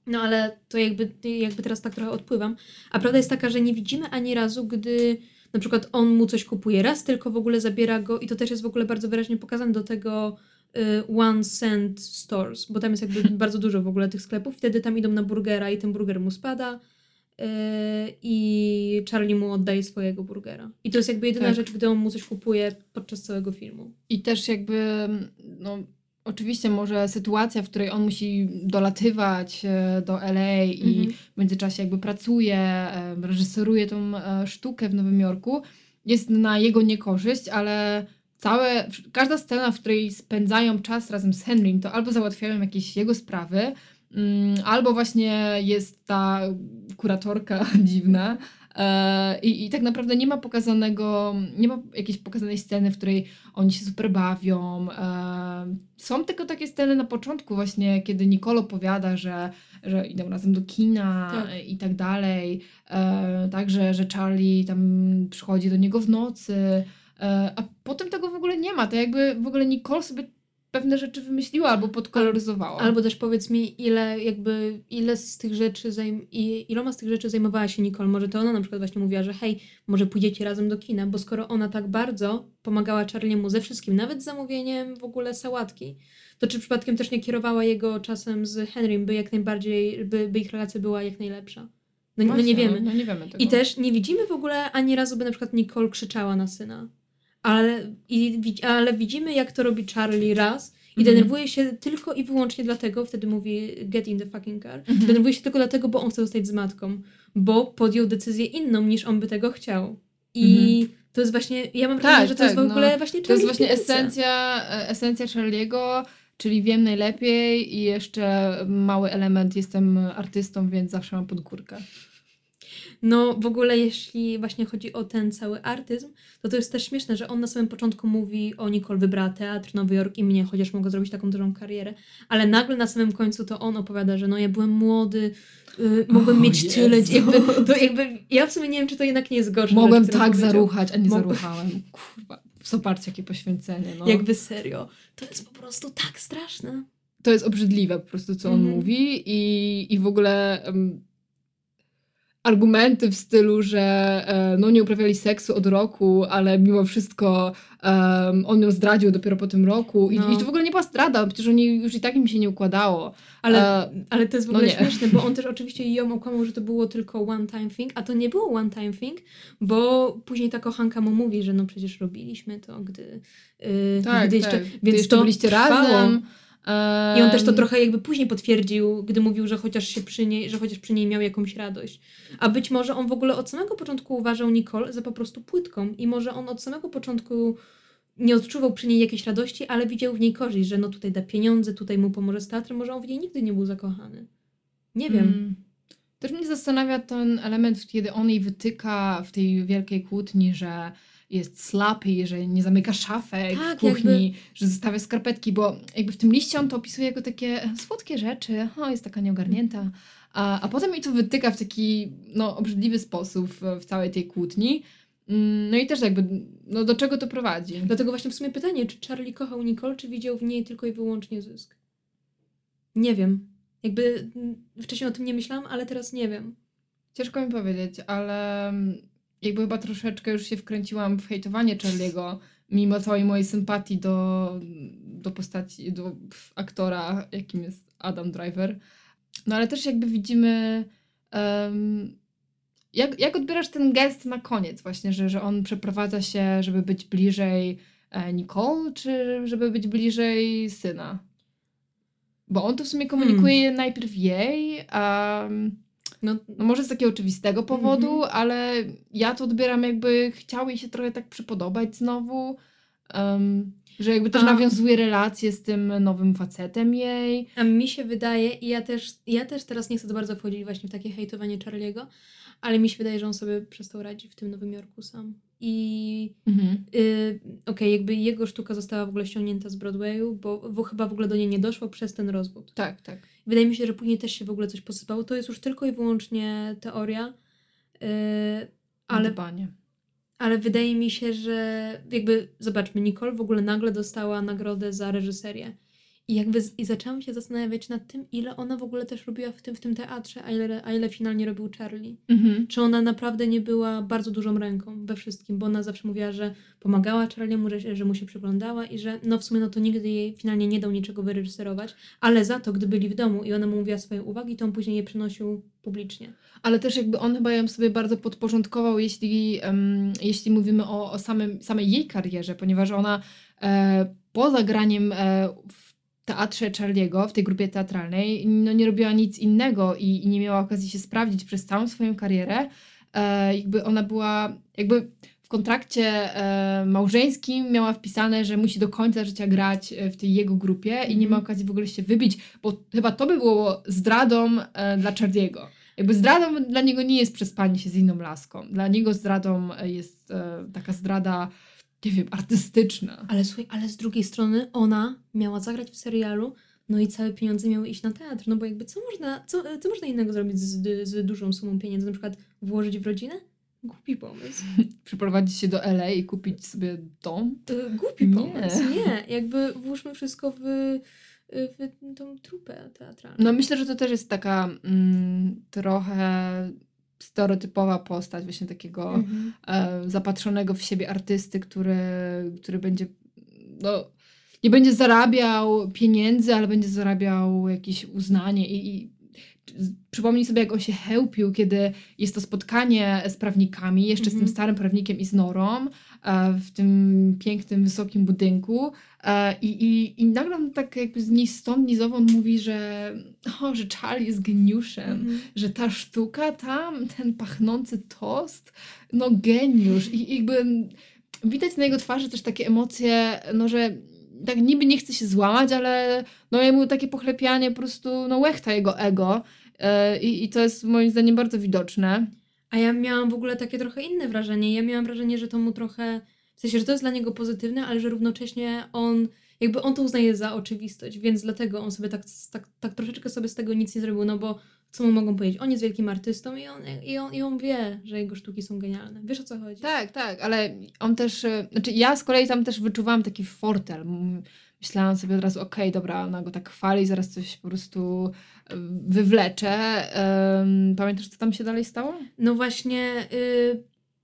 No ale to jakby, jakby teraz tak trochę odpływam. A prawda jest taka, że nie widzimy ani razu, gdy na przykład on mu coś kupuje raz, tylko w ogóle zabiera go i to też jest w ogóle bardzo wyraźnie pokazane do tego y, one cent stores, bo tam jest jakby bardzo dużo w ogóle tych sklepów. Wtedy tam idą na burgera i ten burger mu spada y, i Charlie mu oddaje swojego burgera. I to jest jakby jedyna Tak. rzecz, gdy on mu coś kupuje podczas całego filmu. I też jakby, no oczywiście może sytuacja, w której on musi dolatywać e, do LA i Mhm. w międzyczasie jakby pracuje, reżyseruje tą e, sztukę w Nowym Jorku, jest na jego niekorzyść, ale całe, każda scena, w której spędzają czas razem z Henrym, to albo załatwiają jakieś jego sprawy, mm, albo właśnie jest ta kuratorka dziwna. E, I, I tak naprawdę nie ma pokazanego, nie ma jakiejś pokazanej sceny, w której oni się super bawią. E, są tylko takie sceny na początku właśnie, kiedy Nicole opowiada, że, że idą razem do kina Tak. i tak dalej. E, także, że Charlie tam przychodzi do niego w nocy. A potem tego w ogóle nie ma. To jakby w ogóle Nicole sobie pewne rzeczy wymyśliła albo podkoloryzowała. Albo też powiedz mi, ile jakby, ile z tych rzeczy, zajm- i, iloma z tych rzeczy zajmowała się Nicole. Może to ona na przykład właśnie mówiła, że hej, może pójdziecie razem do kina, bo skoro ona tak bardzo pomagała Charliemu ze wszystkim, nawet z zamówieniem w ogóle sałatki, to czy przypadkiem też nie kierowała jego czasem z Henrym, by jak najbardziej, by, by ich relacja była jak najlepsza? No, no Właśnie, nie wiemy. No, nie wiemy tego. I też nie widzimy w ogóle ani razu, by na przykład Nicole krzyczała na syna. Ale, i, ale widzimy, jak to robi Charlie raz i Mhm. denerwuje się tylko i wyłącznie dlatego, wtedy mówi get in the fucking car, Mhm. denerwuje się tylko dlatego, bo on chce zostać z matką, bo podjął decyzję inną niż on by tego chciał. I to jest właśnie, ja mam wrażenie, Tak, że to jest tak, w ogóle no. właśnie To jest Charlie właśnie esencja, e, esencja Charlie'ego, czyli wiem najlepiej i jeszcze mały element jestem artystą, więc zawsze mam podgórkę. No w ogóle jeśli właśnie chodzi o ten cały artyzm, to to jest też śmieszne, że on na samym początku mówi o Nicole wybrała teatr, Nowy Jork i mnie, chociaż mogła zrobić taką dużą karierę, ale nagle na samym końcu to on opowiada, że no ja byłem młody, y, mogłem mieć tyle, Jezu. jakby, to jakby, ja w sumie nie wiem, czy to jednak nie jest gorsze. Mogłem rzecz, tak zaruchać, a nie Mogłem. zaruchałem. Kurwa, zobaczcie jakie poświęcenie. No. Jakby serio. To jest po prostu tak straszne. To jest obrzydliwe po prostu, co on Mhm. mówi i, i w ogóle em, argumenty w stylu, że e, no nie uprawiali seksu od roku, ale mimo wszystko em, on ją zdradził dopiero po tym roku I, No. i to w ogóle nie była zdrada, przecież oni już i tak im się nie układało. Ale, E, ale to jest w no ogóle nie. śmieszne, bo on też oczywiście ją okłamał, że to było tylko one time thing, a to nie było one time thing, bo później ta kochanka mu mówi, że no przecież robiliśmy to, gdy, yy, tak, gdy jeszcze, tak. więc Gdy jeszcze to byliście trwało. razem. I on też to trochę jakby później potwierdził, gdy mówił, że chociaż się przy niej, że chociaż przy niej miał jakąś radość. A być może on w ogóle od samego początku uważał Nicole za po prostu płytką i może on od samego początku nie odczuwał przy niej jakiejś radości, ale widział w niej korzyść, że no tutaj da pieniądze, tutaj mu pomoże z teatrem, może on w niej nigdy nie był zakochany. Nie wiem. Mm. Też mnie zastanawia ten element, kiedy on jej wytyka w tej wielkiej kłótni, że jest sloppy, że nie zamyka szafek Tak, w kuchni, że zostawia skarpetki, bo jakby w tym liście on to opisuje jako takie słodkie rzeczy, o, jest taka nieogarnięta, a, a potem jej to wytyka w taki no, obrzydliwy sposób w, w całej tej kłótni. Mm, No i też jakby, no do czego to prowadzi? Dlatego właśnie w sumie pytanie, czy Charlie kochał Nicole, czy widział w niej tylko i wyłącznie zysk? Nie wiem. Jakby mm, wcześniej o tym nie myślałam, ale teraz nie wiem. Ciężko mi powiedzieć, ale mm, jakby chyba troszeczkę już się wkręciłam w hejtowanie Charlie'ego, mimo całej mojej sympatii do, do postaci, do aktora, jakim jest Adam Driver. No ale też jakby widzimy, em, jak, jak odbierasz ten gest na koniec właśnie, że, że on przeprowadza się, żeby być bliżej e, Nicole, czy żeby być bliżej syna? Bo on to w sumie komunikuje najpierw jej, a... No, No może z takiego oczywistego powodu, Mhm. ale ja to odbieram jakby chciał jej się trochę tak przypodobać znowu, em, że jakby też A- nawiązuje relacje z tym nowym facetem jej. a mi się wydaje, i ja też, ja też teraz nie chcę za bardzo wchodzić właśnie w takie hejtowanie Charliego, ale mi się wydaje, że on sobie przestał radzić w tym Nowym Jorku sam. i Mhm. y, okej, jakby jego sztuka została w ogóle ściągnięta z Broadwayu, bo, bo chyba w ogóle do niej nie doszło przez ten rozwód. Tak, tak. Wydaje mi się, że później też się w ogóle coś posypało. To jest już tylko i wyłącznie teoria, y, ale Dbanie. Ale wydaje mi się, że jakby, zobaczmy, Nicole w ogóle nagle dostała nagrodę za reżyserię. I jakby z, i zaczęłam się zastanawiać nad tym, ile ona w ogóle też robiła w tym, w tym teatrze, a ile, a ile finalnie robił Charlie. Mhm. Czy ona naprawdę nie była bardzo dużą ręką we wszystkim, bo ona zawsze mówiła, że pomagała Charliemu, że, że mu się przyglądała i że no w sumie no to nigdy jej finalnie nie dał niczego wyreżyserować, ale za to, gdy byli w domu i ona mu mówiła swoje uwagi, to on później je przynosił publicznie. Ale też jakby on chyba ją sobie bardzo podporządkował, jeśli, em, jeśli mówimy o, o samym, samej jej karierze, ponieważ ona e, poza graniem e, w teatrze Charliego, w tej grupie teatralnej, no nie robiła nic innego i, i nie miała okazji się sprawdzić przez całą swoją karierę. E, jakby ona była, jakby w kontrakcie e, małżeńskim miała wpisane, że musi do końca życia grać e, w tej jego grupie i nie ma Mhm. okazji w ogóle się wybić, bo chyba to by było zdradą e, dla Charliego. Jakby zdradą dla niego nie jest przespanie się z inną laską. Dla niego zdradą e, jest e, taka zdrada, nie wiem, artystyczna. Ale słuchaj, ale z drugiej strony ona miała zagrać w serialu, no i całe pieniądze miały iść na teatr, no bo jakby co można, co, co można innego zrobić z, z dużą sumą pieniędzy? Na przykład włożyć w rodzinę? Głupi pomysł. Przyprowadzić się do LA i kupić sobie dom. Y, Głupi Nie. pomysł. Nie, jakby włóżmy wszystko w, w tą trupę teatralną. No myślę, że to też jest taka mm, trochę stereotypowa postać właśnie takiego Mhm. e, zapatrzonego w siebie artysty, który, który będzie no, nie będzie zarabiał pieniędzy, ale będzie zarabiał jakieś uznanie i, i przypomnij sobie, jak on się chełpił, kiedy jest to spotkanie z prawnikami, jeszcze z Mhm. tym starym prawnikiem i z Norą, e, w tym pięknym, wysokim budynku e, i, i, i nagle on tak jakby z ni stąd, ni zowąd mówi, że, o, że Charlie jest geniuszem, Mhm. że ta sztuka tam, ten pachnący tost, no geniusz. I jakby widać na jego twarzy też takie emocje, no że tak niby nie chce się złamać, ale no jemu takie pochlepianie po prostu, no łechta jego ego. E, I, I to jest moim zdaniem bardzo widoczne. A ja miałam w ogóle takie trochę inne wrażenie. Ja miałam wrażenie, że to mu trochę. W sensie, że to jest dla niego pozytywne, ale że równocześnie on. Jakby on to uznaje za oczywistość, więc dlatego on sobie tak, tak, tak troszeczkę sobie z tego nic nie zrobił, no bo co mu mogą powiedzieć? On jest wielkim artystą i on, i on, i on wie, że jego sztuki są genialne. Wiesz o co chodzi? Tak, tak, ale on też, znaczy ja z kolei tam też wyczuwałam taki fortel. Myślałam sobie od razu, okej, dobra, ona go tak chwali, zaraz coś po prostu wywlecze. Pamiętasz, co tam się dalej stało? No właśnie, y,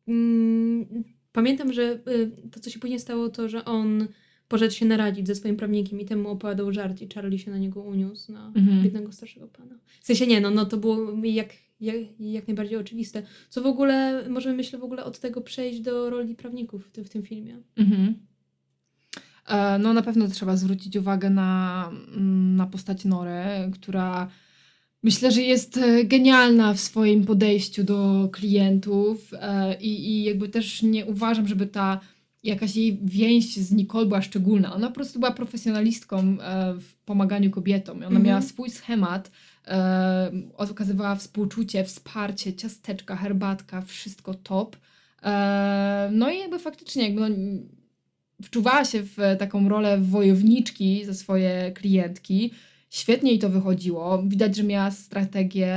mm, pamiętam, że y, to, co się później stało, to, że on poszedł się naradzić ze swoim prawnikiem i temu opowiadał żart i Charlie się na niego uniósł, na Mhm. biednego starszego pana. W sensie nie, no, no to było jak, jak, jak najbardziej oczywiste. Co w ogóle, możemy myślę w ogóle od tego przejść do roli prawników w tym, w tym filmie. Mhm. E, No na pewno trzeba zwrócić uwagę na, mm, na postać Nory, która myślę, że jest e, genialna w swoim podejściu do klientów e, i, i jakby też nie uważam, żeby ta jakaś jej więź z Nicole była szczególna. Ona po prostu była profesjonalistką w pomaganiu kobietom. Ona Mhm. miała swój schemat, okazywała współczucie, wsparcie, ciasteczka, herbatka, wszystko top. No i jakby faktycznie jakby no, wczuwała się w taką rolę wojowniczki ze swoje klientki. Świetnie jej to wychodziło. Widać, że miała strategię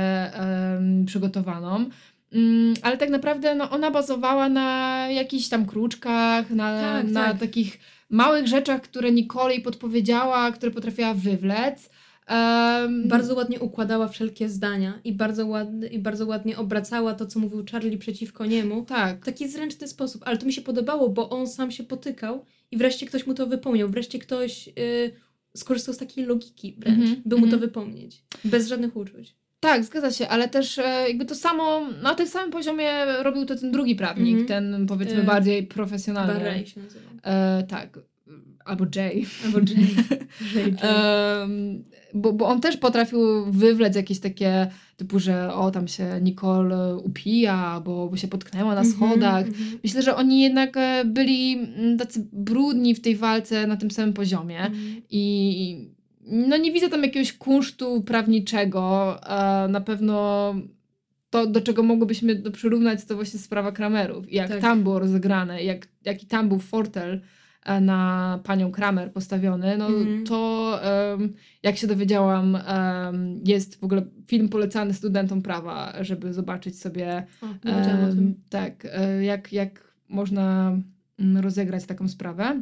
przygotowaną. Mm, ale tak naprawdę no, ona bazowała na jakichś tam kruczkach, na, Tak, na tak. takich małych rzeczach, które Nicole podpowiedziała, które potrafiła wywlec. Em, Bardzo ładnie układała wszelkie zdania i bardzo, ładny, i bardzo ładnie obracała to, co mówił Charlie przeciwko niemu. tak. w taki zręczny sposób, ale to mi się podobało, bo on sam się potykał i wreszcie ktoś mu to wypomniał, wreszcie ktoś y, skorzystał z takiej logiki wręcz, Mhm, by mu to mhm. wypomnieć, bez żadnych uczuć. Tak, zgadza się, ale też e, jakby to samo, na tym samym poziomie robił to ten drugi prawnik, Mhm. ten powiedzmy E, bardziej profesjonalny. Barray się nazywał. E, tak, albo Jay. Albo Jay. Jay, Jay. Em, bo, bo on też potrafił wywlec jakieś takie typu, że o tam się Nicole upija, bo, bo się potknęła na Mhm, schodach. mhm, Myślę, że oni jednak e, byli mm, tacy brudni w tej walce na tym samym poziomie. mhm. I no nie widzę tam jakiegoś kunsztu prawniczego. E, Na pewno to, do czego mogłybyśmy do przyrównać, to właśnie sprawa Kramerów. Jak Tak. tam było rozegrane, jak, jaki tam był fortel e, na panią Kramer postawiony, no Mhm. to em, jak się dowiedziałam, em, jest w ogóle film polecany studentom prawa, żeby zobaczyć sobie O, tym. tak, e, jak, jak można mm, rozegrać taką sprawę.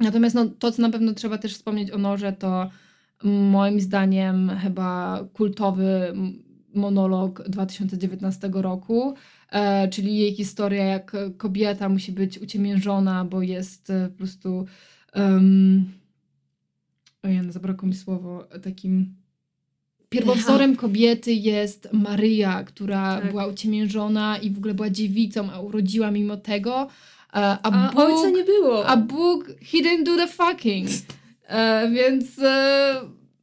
Natomiast no, to, co na pewno trzeba też wspomnieć o Norze, to moim zdaniem chyba kultowy monolog 2019 roku, e, czyli jej historia, jak kobieta musi być uciemiężona, bo jest e, po prostu. Um, ojej, no, zabrakło mi słowo. Takim. Pierwowzorem kobiety jest Maryja, która Tak. była uciemiężona i w ogóle była dziewicą, a urodziła mimo tego. e, A, A Bóg, ojca nie było. a Bóg, he didn't do the fucking. E, więc e,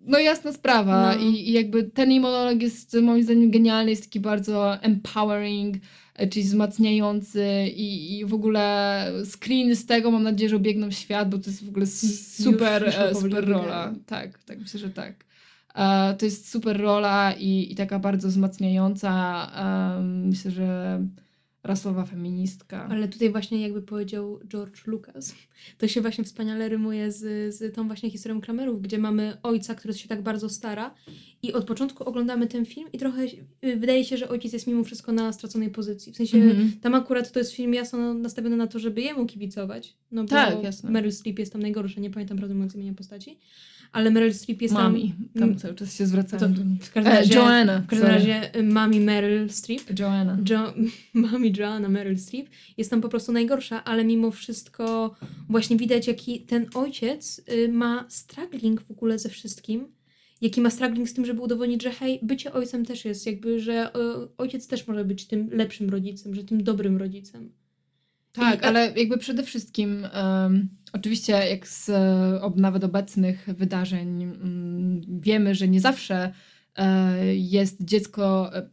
no jasna sprawa. No. I, I jakby ten jej monolog jest moim zdaniem genialny, jest taki bardzo empowering, e, czyli wzmacniający i, i w ogóle screen z tego mam nadzieję, że obiegną świat, bo to jest w ogóle Już- super, już e, powoli super rola. obiegają. Tak, tak myślę, że tak. E, to jest super rola i, i taka bardzo wzmacniająca. myślę, że rasowa feministka. Ale tutaj właśnie jakby powiedział George Lucas, to się właśnie wspaniale rymuje z, z tą właśnie historią Kramerów, gdzie mamy ojca, który się tak bardzo stara i od początku oglądamy ten film i trochę wydaje się, że ojciec jest mimo wszystko na straconej pozycji. W sensie Mhm. tam akurat to jest film jasno nastawiony na to, żeby jemu kibicować. No bo Tak, jasne. Meryl Streep jest tam najgorsza, nie pamiętam prawdę mówiąc imienia postaci, ale Meryl Streep jest tam... Mami. Tam cały czas się zwracają To- do niej. W każdym E, razie, Joanna. w każdym sorry. razie y, mami Meryl Streep Joanna. jo- mami Joanna Meryl Streep jest tam po prostu najgorsza, ale mimo wszystko właśnie widać, jaki ten ojciec y, ma struggling w ogóle ze wszystkim. Jaki ma struggling z tym, żeby udowodnić, że hej, bycie ojcem też jest, jakby, że y, ojciec też może być tym lepszym rodzicem, że tym dobrym rodzicem. Tak, I- ale jakby przede wszystkim, em, oczywiście jak z ob, nawet obecnych wydarzeń mm, wiemy, że nie zawsze e, jest dziecko, e,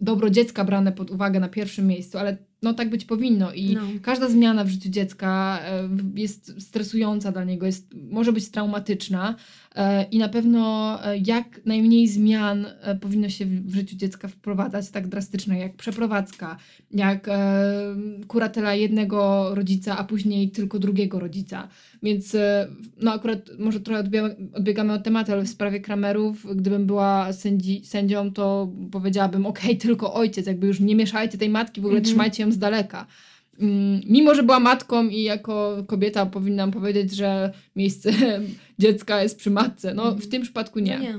dobro dziecka brane pod uwagę na pierwszym miejscu, ale no tak być powinno i No. każda zmiana w życiu dziecka e, jest stresująca dla niego, jest, może być traumatyczna e, i na pewno e, jak najmniej zmian powinno się w życiu dziecka wprowadzać, tak drastyczne jak przeprowadzka, jak kuratela jednego rodzica, a później tylko drugiego rodzica. Więc no akurat może trochę odbie- odbiegamy od tematu, ale w sprawie Kramerów, gdybym była sędzi, sędzią, to powiedziałabym, okej, tylko ojciec, jakby już nie mieszajcie tej matki, w ogóle Mhm. trzymajcie ją z daleka. Mm, Mimo, że była matką i jako kobieta powinnam powiedzieć, że miejsce dziecka jest przy matce. No w Mhm. tym przypadku nie. No nie.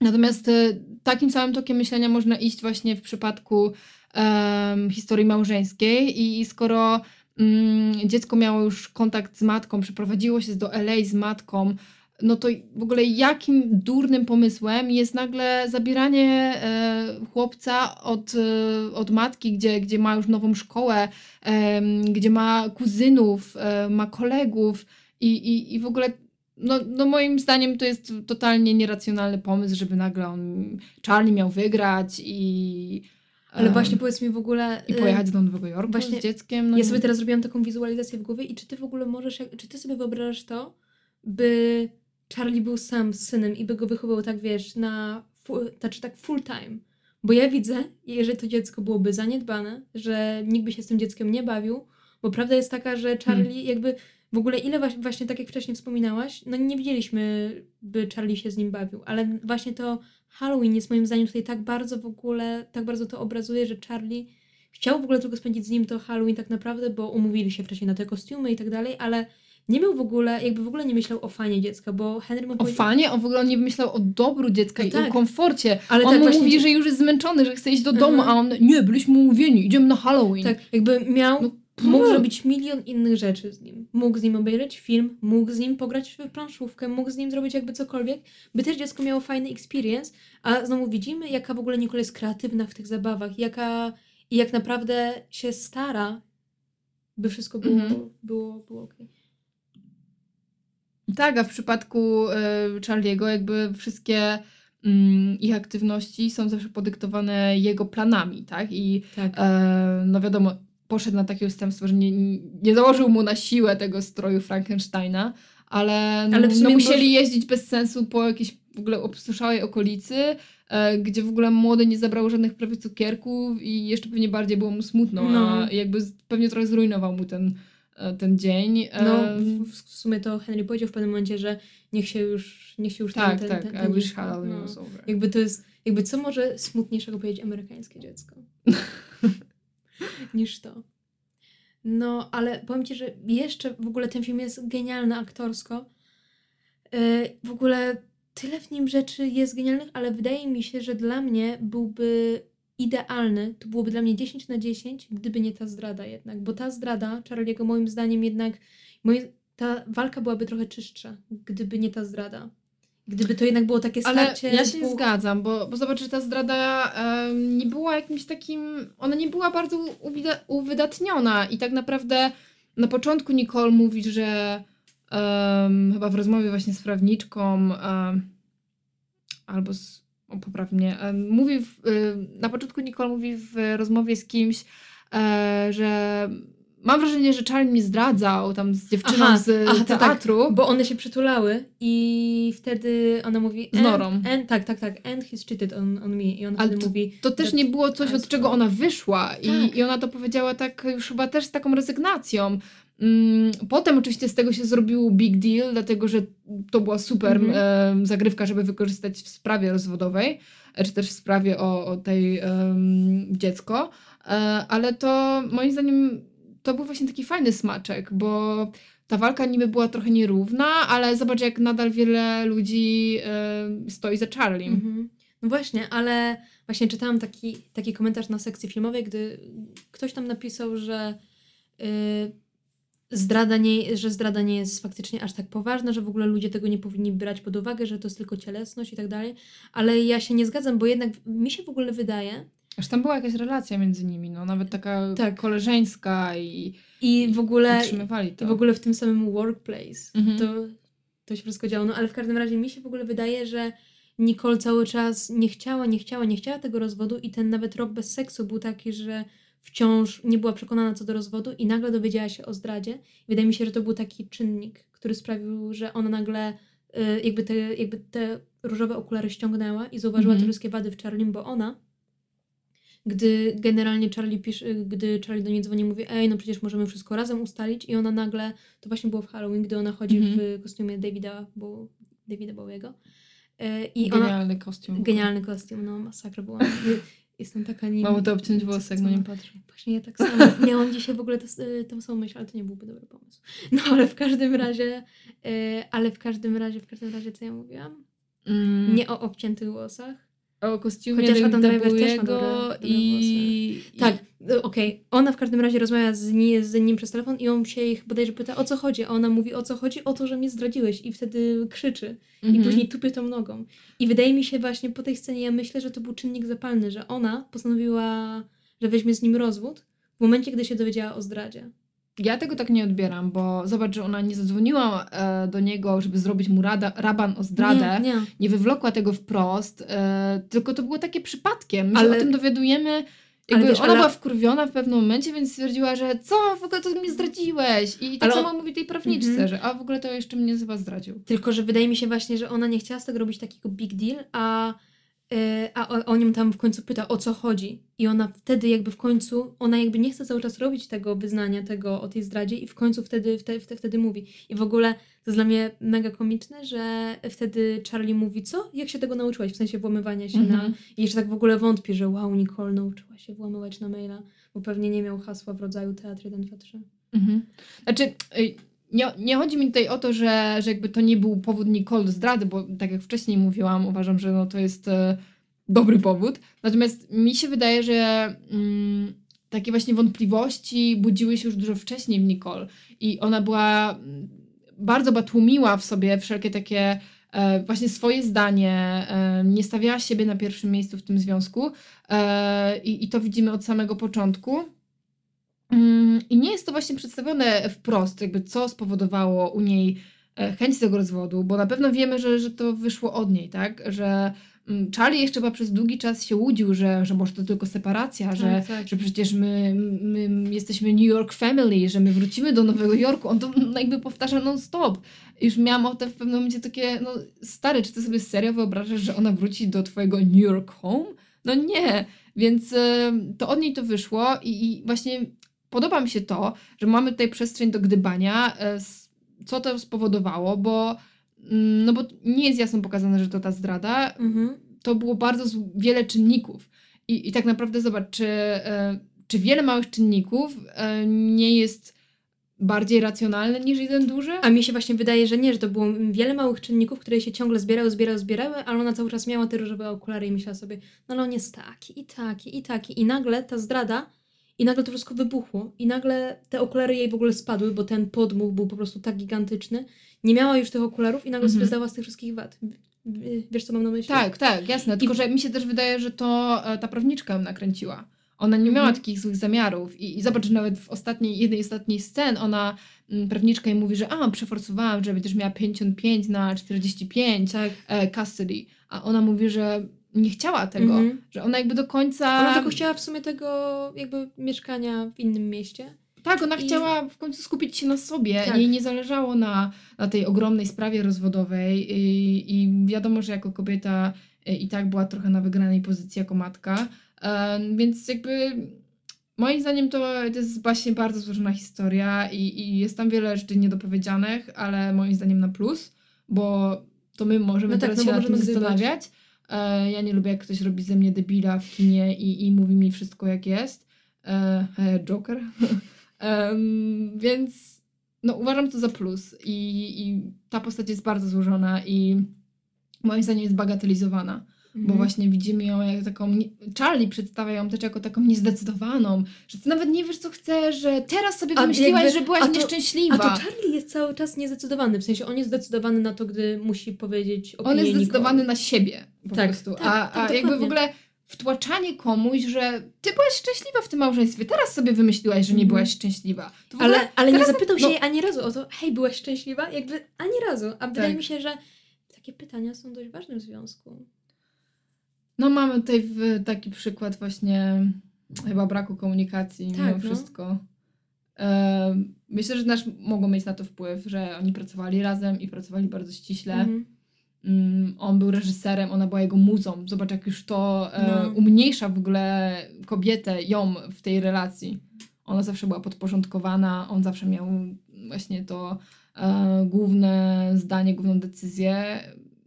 Natomiast e, takim samym tokiem myślenia można iść właśnie w przypadku em, historii małżeńskiej i skoro mm, dziecko miało już kontakt z matką, przeprowadziło się do LA z matką, no to w ogóle jakim durnym pomysłem jest nagle zabieranie e, chłopca od, e, od matki, gdzie, gdzie ma już nową szkołę, gdzie ma kuzynów, e, ma kolegów i, i, i w ogóle no, no moim zdaniem to jest totalnie nieracjonalny pomysł, żeby nagle on Charlie miał wygrać i Ale em, właśnie powiedz mi w ogóle... i y, pojechać do Nowego Jorku właśnie z dzieckiem. No Ja sobie teraz zrobiłam taką wizualizację w głowie i czy ty w ogóle możesz, czy ty sobie wyobrażasz to, by Charlie był sam z synem i by go wychował tak, wiesz, na, znaczy tak full time. Bo ja widzę, jeżeli to dziecko byłoby zaniedbane, że nikt by się z tym dzieckiem nie bawił, bo prawda jest taka, że Charlie jakby w ogóle ile właśnie tak jak wcześniej wspominałaś, no nie widzieliśmy, by Charlie się z nim bawił, ale właśnie to Halloween jest moim zdaniem tutaj tak bardzo w ogóle, tak bardzo to obrazuje, że Charlie chciał w ogóle tylko spędzić z nim to Halloween tak naprawdę, bo umówili się wcześniej na te kostiumy i tak dalej, ale nie miał w ogóle, jakby w ogóle nie myślał o fanie dziecka, bo Henry mu O powiedział... fanie, on w ogóle nie myślał o dobru dziecka No i tak. o komforcie. Ale on tak mu właśnie- mówi, że już jest zmęczony, że chce iść do domu, Aha. a on nie, byliśmy umówieni, idziemy na Halloween. Tak, jakby miał, No, mógł tak. zrobić milion innych rzeczy z nim. Mógł z nim obejrzeć film, mógł z nim pograć w planszówkę, mógł z nim zrobić jakby cokolwiek, by też dziecko miało fajny experience, a znowu widzimy, jaka w ogóle Nicole jest kreatywna w tych zabawach, jaka i jak naprawdę się stara, by wszystko było, Mhm. było, było okej. Tak, a w przypadku y, Charlie'ego jakby wszystkie mm, ich aktywności są zawsze podyktowane jego planami, tak? I Tak. e, no wiadomo, poszedł na takie ustępstwo, że nie, nie założył mu na siłę tego stroju Frankensteina, ale, Ale w no, musieli jeździć bez sensu po jakichś w ogóle opustoszałej okolicy, e, gdzie w ogóle młody nie zabrał żadnych prawie cukierków i jeszcze pewnie bardziej było mu smutno, No. a jakby pewnie trochę zrujnował mu ten, ten dzień. No, w, sumie to Henry powiedział w pewnym momencie, że niech się już, niech się już tak, ten, tak, ten, ten, I wish Halloween no. was over. Jakby to jest, jakby co może smutniejszego powiedzieć amerykańskie dziecko niż to. No, ale powiem Ci, że jeszcze w ogóle ten film jest genialny aktorsko. Yy, W ogóle tyle w nim rzeczy jest genialnych, ale wydaje mi się, że dla mnie byłby idealny, to byłoby dla mnie 10 na 10, gdyby nie ta zdrada jednak, bo ta zdrada Charlie'ego moim zdaniem jednak, moje, ta walka byłaby trochę czystsza, gdyby nie ta zdrada. Gdyby to jednak było takie Ale starcie ja się dwóch- zgadzam, bo, bo zobacz, że ta zdrada nie była jakimś takim. Ona nie była bardzo uwida- uwydatniona i tak naprawdę na początku Nicole mówi, że chyba w rozmowie właśnie z prawniczką albo z. O, popraw mnie. em, mówi w, em, na początku Nicole mówi w rozmowie z kimś, e, że mam wrażenie, że Charlie mnie zdradzał tam z dziewczyną Aha, z aha, to tak, teatru. Bo one się przytulały i wtedy ona mówi... Z Norą. And, and, tak, tak, tak. And he's cheated on, on me. I on Ale wtedy mówi... To też nie było coś, od czego ona wyszła i, Tak. i ona to powiedziała tak już chyba też z taką rezygnacją. Mm, Potem oczywiście z tego się zrobił big deal, dlatego że to była super Mhm. zagrywka, żeby wykorzystać w sprawie rozwodowej, e, czy też w sprawie o, o tej dziecko, E, ale to moim zdaniem to był właśnie taki fajny smaczek, bo ta walka niby była trochę nierówna, ale zobacz jak nadal wiele ludzi stoi za Charlie. Mhm. No właśnie, ale właśnie czytałam taki, taki komentarz na sekcji filmowej, gdy ktoś tam napisał, że y, zdrada nie, że zdrada nie jest faktycznie aż tak poważna, że w ogóle ludzie tego nie powinni brać pod uwagę, że to jest tylko cielesność i tak dalej. Ale ja się nie zgadzam, bo jednak mi się w ogóle wydaje, Aż tam była jakaś relacja między nimi, no nawet taka Tak. koleżeńska i i w ogóle utrzymywali to. I w ogóle w tym samym workplace Mhm. to, to się wszystko działo. No ale w każdym razie mi się w ogóle wydaje, że Nicole cały czas nie chciała, nie chciała, nie chciała tego rozwodu i ten nawet rok bez seksu był taki, że wciąż nie była przekonana co do rozwodu i nagle dowiedziała się o zdradzie. Wydaje mi się, że to był taki czynnik, który sprawił, że ona nagle y, jakby te, jakby te różowe okulary ściągnęła i zauważyła Mhm. te wszystkie wady w Charlie, bo ona gdy generalnie Charlie pisze, gdy Charlie do niej dzwoni, mówi, ej, no przecież możemy wszystko razem ustalić i ona nagle, to właśnie było w Halloween, gdy ona chodzi Mhm. w kostiumie Davida, bo, Davida Bowiego e, i ona, Genialny kostium. genialny kostium, no masakra była. Jestem taka nim. Mało to obciąć włosy, jak na nim patrzę. Właśnie ja tak samo. Miałam dzisiaj w ogóle to, tą samą myśl, ale to nie byłby dobry pomysł. No ale w każdym razie, e, ale w każdym razie, w każdym razie, co ja mówiłam? Mm, Nie o obciętych włosach. O kostiumie Chociaż Adam Driver też ma dobre- dobre i... i- Tak, okej. Ona w każdym razie rozmawia z, ni- z nim przez telefon i on się ich bodajże pyta, o co chodzi. A ona mówi, o co chodzi? O to, że mnie zdradziłeś. I wtedy krzyczy. I Mhm. później tupie tą nogą. I wydaje mi się właśnie po tej scenie, ja myślę, że to był czynnik zapalny, że ona postanowiła, że weźmie z nim rozwód w momencie, gdy się dowiedziała o zdradzie. Ja tego tak nie odbieram, bo zobacz, że ona nie zadzwoniła e, do niego, żeby zrobić mu rada, raban o zdradę. Nie, nie. nie wywlokła tego wprost, e, tylko to było takie przypadkiem. My Ale- się o tym dowiadujemy. Jakby wiesz, ona ale- była wkurwiona w pewnym momencie, więc stwierdziła, że co, w ogóle to mnie zdradziłeś. I tak Ale- samo mówi tej prawniczce, Mhm. że a w ogóle to jeszcze mnie chyba zdradził. Tylko, że wydaje mi się właśnie, że ona nie chciała z tego robić takiego big deal, a, a o, o nim tam w końcu pyta, o co chodzi. I ona wtedy jakby w końcu, ona jakby nie chce cały czas robić tego wyznania, tego o tej zdradzie i w końcu wtedy, wtedy, wtedy, wtedy mówi. I w ogóle to jest dla mnie mega komiczne, że wtedy Charlie mówi, co? Jak się tego nauczyłaś? W sensie włamywania się na... Mhm. I jeszcze tak w ogóle wątpię, że wow, Nicole nauczyła się włamywać na maila, bo pewnie nie miał hasła w rodzaju teatr 1, 2, 3. Mhm. Znaczy, y, nie, nie chodzi mi tutaj o to, że, że jakby to nie był powód Nicole do zdrady, bo tak jak wcześniej mówiłam, uważam, że no to jest e, dobry powód. Natomiast mi się wydaje, że mm, takie właśnie wątpliwości budziły się już dużo wcześniej w Nicole i ona była mm, bardzo ba tłumiła w sobie wszelkie takie e, właśnie swoje zdanie, e, nie stawiała siebie na pierwszym miejscu w tym związku e, i, i to widzimy od samego początku. Mm, I nie jest to właśnie przedstawione wprost, jakby co spowodowało u niej e, chęć tego rozwodu, bo na pewno wiemy, że, że to wyszło od niej, tak? Że mm, Charlie jeszcze chyba przez długi czas się łudził, że, że może to tylko separacja, że, Tak, tak. że przecież my, my jesteśmy New York Family, że my wrócimy do Nowego Jorku. On to no, jakby powtarza non-stop. Już miałam ochotę w pewnym momencie takie, no stary, czy ty sobie serio wyobrażasz, że ona wróci do twojego New York home? No nie. Więc e, to od niej to wyszło i, i właśnie podoba mi się to, że mamy tutaj przestrzeń do gdybania, e, co to spowodowało, bo mm, no bo nie jest jasno pokazane, że to ta zdrada. Mhm. To było bardzo wiele czynników. I, i tak naprawdę zobacz, czy, e, czy wiele małych czynników e, nie jest bardziej racjonalne niż jeden duży? A mi się właśnie wydaje, że nie, że to było wiele małych czynników, które się ciągle zbierały, zbierały, zbierały, ale ona cały czas miała te różowe okulary i myślała sobie, no ale on jest taki i taki i taki. I nagle ta zdrada, i nagle to wszystko wybuchło. I nagle te okulary jej w ogóle spadły, bo ten podmuch był po prostu tak gigantyczny. Nie miała już tych okularów i nagle sobie Mhm. zdała z tych wszystkich wad. Wiesz, co mam na myśli? Tak, tak, jasne. Tylko, że mi się też wydaje, że to e, ta prawniczka ją nakręciła. Ona nie miała Mhm. takich złych zamiarów. I, I zobacz, że nawet w ostatniej, jednej z ostatnich scen ona, mm, prawniczka jej mówi, że a, przeforsowałam, że będziesz miała 55 na 45 Tak. e, custody. A ona mówi, że nie chciała tego. Mhm. Że ona jakby do końca... Ona tylko chciała w sumie tego jakby mieszkania w innym mieście. Tak, ona I- chciała w końcu skupić się na sobie. Tak. Jej nie zależało na, na tej ogromnej sprawie rozwodowej i, i wiadomo, że jako kobieta y, i tak była trochę na wygranej pozycji jako matka. Em, więc jakby moim zdaniem to, to jest właśnie bardzo złożona historia i, i jest tam wiele rzeczy niedopowiedzianych, ale moim zdaniem na plus, bo to my możemy No tak, teraz no się nad tym zastanawiać. E, ja nie lubię, jak ktoś robi ze mnie debila w kinie i, i mówi mi wszystko jak jest. E, Joker. Więc no, uważam to za plus i, i ta postać jest bardzo złożona i moim zdaniem jest bagatelizowana, bo Mhm. właśnie widzimy ją jak taką, Charlie przedstawia ją też jako taką niezdecydowaną, że ty nawet nie wiesz co chcesz, że teraz sobie wymyśliłaś, jakby- że byłaś a to- nieszczęśliwa. A to Charlie jest cały czas niezdecydowany. W sensie on jest zdecydowany na to, gdy musi powiedzieć opinię On jest zdecydowany na siebie po Tak, prostu. tak, a tak, a jakby w ogóle wtłaczanie komuś, że ty byłaś szczęśliwa w tym małżeństwie, teraz sobie wymyśliłaś, że nie Mhm. byłaś szczęśliwa. Ale, ale nie zapytał się no- jej ani razu o to, hej, byłaś szczęśliwa? Jakby ani razu. A wydaje Tak. mi się, że takie pytania są dość ważne w związku. No mamy tutaj taki przykład właśnie chyba braku komunikacji Tak, mimo no. wszystko. E, myślę, że też mogą mieć na to wpływ, że oni pracowali razem i pracowali bardzo ściśle. Mhm. Mm, on był reżyserem, ona była jego muzą. Zobacz, jak już to e, No. umniejsza w ogóle kobietę, ją w tej relacji. Ona zawsze była podporządkowana, on zawsze miał właśnie to e, główne zdanie, główną decyzję.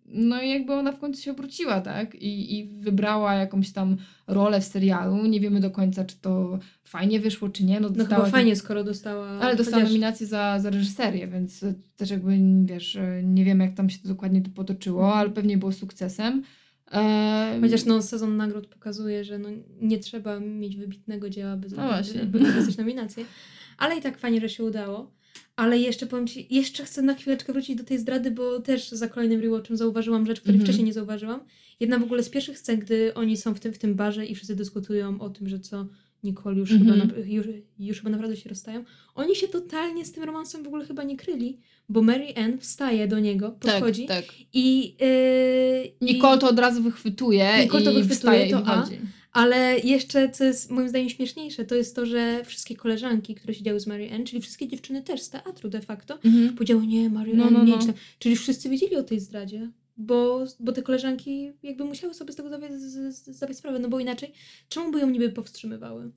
No i jakby ona w końcu się obróciła, tak? I, I wybrała jakąś tam rolę w serialu. Nie wiemy do końca, czy to fajnie wyszło, czy nie. No, No chyba fajnie, skoro dostała... ale dostała chociaż- nominację za, za reżyserię, więc też jakby, wiesz, nie wiemy jak tam się to dokładnie to potoczyło, ale pewnie było sukcesem. Chociaż no, sezon nagród pokazuje, że no, nie trzeba mieć wybitnego dzieła, by, No właśnie. by dostać nominację. Ale i tak fajnie, że się udało. Ale jeszcze powiem Ci, jeszcze chcę na chwileczkę wrócić do tej zdrady, bo też za kolejnym rewatchem zauważyłam rzecz, której Mhm. wcześniej nie zauważyłam. Jedna w ogóle z pierwszych scen, gdy oni są w tym, w tym barze i wszyscy dyskutują o tym, że co Nicole już, Mhm. chyba, na, już, już chyba naprawdę się rozstają. Oni się totalnie z tym romansem w ogóle chyba nie kryli, bo Mary Ann wstaje do niego, podchodzi tak, tak. i... Yy, Nicole to od razu wychwytuje Nicole to i wychwytuje, wstaje to i A. Ale jeszcze, co jest moim zdaniem śmieszniejsze, to jest to, że wszystkie koleżanki, które siedziały z Mary Ann, czyli wszystkie dziewczyny też z teatru de facto, Mhm. powiedziały, nie, Mary No, Ann, no, nie no. idź tam. Czyli wszyscy wiedzieli o tej zdradzie, bo, bo te koleżanki jakby musiały sobie z tego zdawać, zdawać sprawę, no bo inaczej, czemu by ją niby powstrzymywały?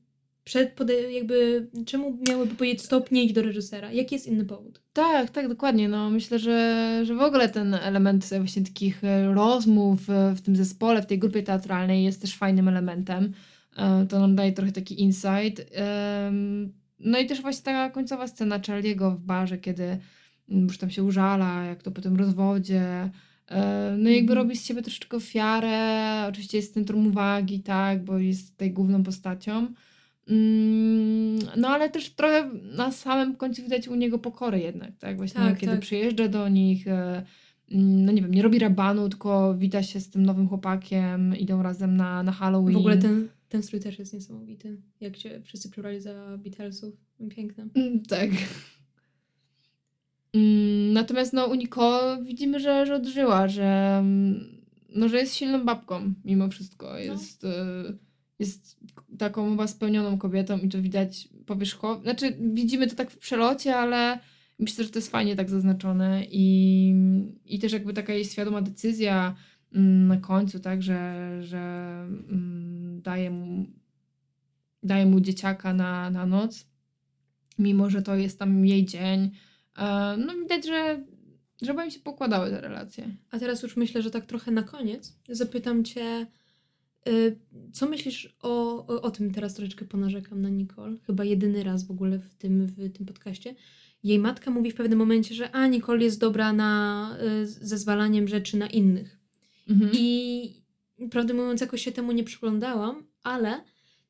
Przed, pode, jakby, czemu miałyby powiedzieć stop, nie idź do reżysera? Jaki jest inny powód? Tak, tak, dokładnie. No, myślę, że, że w ogóle ten element właśnie takich e, rozmów e, w tym zespole, w tej grupie teatralnej jest też fajnym elementem. E, To nam daje trochę taki insight. No i też właśnie ta końcowa scena Charlie'ego w barze, kiedy mm, już tam się użala, jak to po tym rozwodzie. No i jakby Mhm. robi z siebie troszeczkę ofiarę. Oczywiście jest centrum uwagi, tak, bo jest tutaj główną postacią. Mm, No ale też trochę na samym końcu widać u niego pokorę jednak, tak? Właśnie Tak, kiedy tak. przyjeżdża do nich, e, mm, no nie wiem, nie robi rabanu, tylko wita się z tym nowym chłopakiem, idą razem na, na Halloween. W ogóle ten, ten strój też jest niesamowity. Jak się wszyscy przebrali za Beatlesów. Piękne. Mm, Tak. Natomiast no, u Nicole widzimy, że, że odżyła, że, no, że jest silną babką mimo wszystko. Jest, y, jest taką chyba spełnioną kobietą i to widać powierzchownie. Znaczy, widzimy to tak w przelocie, ale myślę, że to jest fajnie tak zaznaczone i, i też jakby taka jej świadoma decyzja mm, na końcu, tak, że, że mm, daje mu daje mu dzieciaka na, na noc, mimo że to jest tam jej dzień. E, no widać, że, że chyba im się pokładały te relacje. A teraz już myślę, że tak trochę na koniec zapytam cię, co myślisz o, o, o tym teraz troszeczkę ponarzekam na Nicole, chyba jedyny raz w ogóle w tym, w tym podcaście. Jej matka mówi w pewnym momencie, że a Nicole jest dobra na y, zezwalaniem rzeczy na innych. Mhm. I prawdę mówiąc, jakoś się temu nie przyglądałam, ale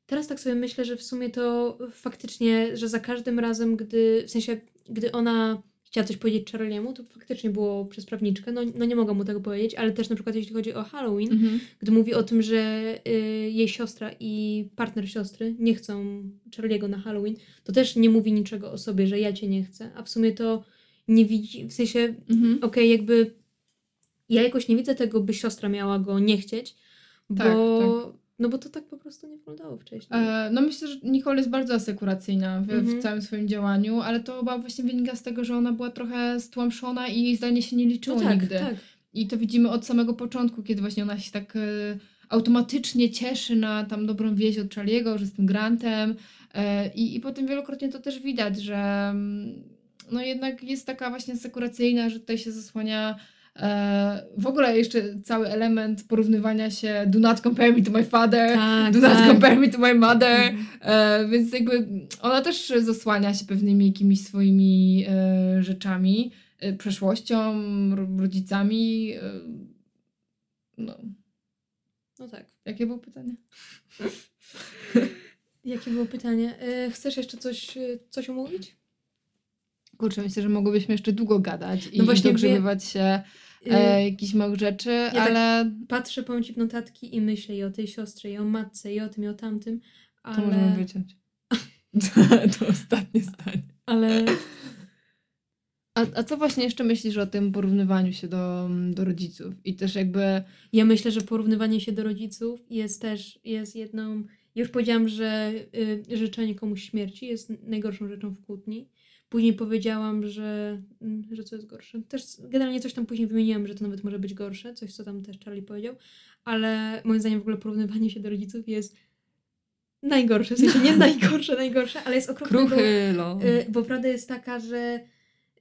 teraz tak sobie myślę, że w sumie to faktycznie, że za każdym razem, gdy, w sensie, gdy ona chciała coś powiedzieć Charliemu, to faktycznie było przez prawniczkę, no, no nie mogę mu tego powiedzieć, ale też na przykład jeśli chodzi o Halloween, Mhm. gdy mówi o tym, że y, jej siostra i partner siostry nie chcą Charliego na Halloween, to też nie mówi niczego o sobie, że ja cię nie chcę, a w sumie to nie widzi, w sensie Mhm. okej, jakby ja jakoś nie widzę tego, by siostra miała go nie chcieć, bo, Tak, no bo to tak po prostu nie wyglądało wcześniej. E, no myślę, że Nicole jest bardzo asekuracyjna w, w Mhm. całym swoim działaniu, ale to chyba właśnie wynika z tego, że ona była trochę stłamszona i jej zdanie się nie liczyło no tak, nigdy. tak. I to widzimy od samego początku, kiedy właśnie ona się tak e, automatycznie cieszy na tam dobrą wieść od Charliego, że z tym Grantem. E, i, I potem wielokrotnie to też widać, że mm, no jednak jest taka właśnie sekuracyjna, że tutaj się zasłania w ogóle jeszcze cały element porównywania się do not compare me to my father, Tak, do not tak. compare me to my mother. Mhm. E, więc jakby ona też zasłania się pewnymi jakimiś swoimi e, rzeczami, e, przeszłością, ro- rodzicami. E, no, No tak. jakie było pytanie? Jakie było pytanie? E, chcesz jeszcze coś, e, coś omówić? Kurczę, myślę, że mogłybyśmy jeszcze długo gadać i No właśnie dogrzebywać się E, e, jakichś małych rzeczy, tak- ale Patrzę, powiem ci w notatki i myślę i o tej siostrze, i o matce, i o tym, i o tamtym, ale... to możemy wyciąć. to ostatnie zdanie. Ale A, a co właśnie jeszcze myślisz o tym porównywaniu się do, do rodziców? I też jakby Ja myślę, że porównywanie się do rodziców jest też jest jedną. Już powiedziałam, że y, życzenie komuś śmierci jest najgorszą rzeczą w kłótni. Później powiedziałam, że, mm, że co jest gorsze. Też generalnie coś tam później wymieniłam, że to nawet może być gorsze, coś co tam też Charlie powiedział, ale moim zdaniem w ogóle porównywanie się do rodziców jest najgorsze. W sensie nie najgorsze, najgorsze, ale jest okropne. bo- kruchy, no. Y, bo prawda jest taka, że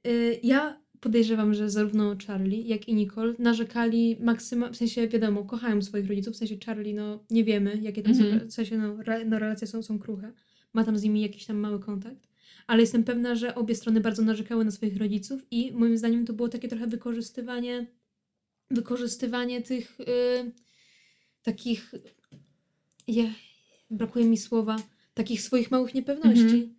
y, ja podejrzewam, że zarówno Charlie, jak i Nicole narzekali maksymalnie, w sensie wiadomo, kochają swoich rodziców, w sensie Charlie, no nie wiemy, jakie tam Mhm. są, w sensie no, re, no relacje są, są kruche, ma tam z nimi jakiś tam mały kontakt, ale jestem pewna, że obie strony bardzo narzekały na swoich rodziców i moim zdaniem to było takie trochę wykorzystywanie, wykorzystywanie tych y, takich, je, brakuje mi słowa, takich swoich małych niepewności. Mhm.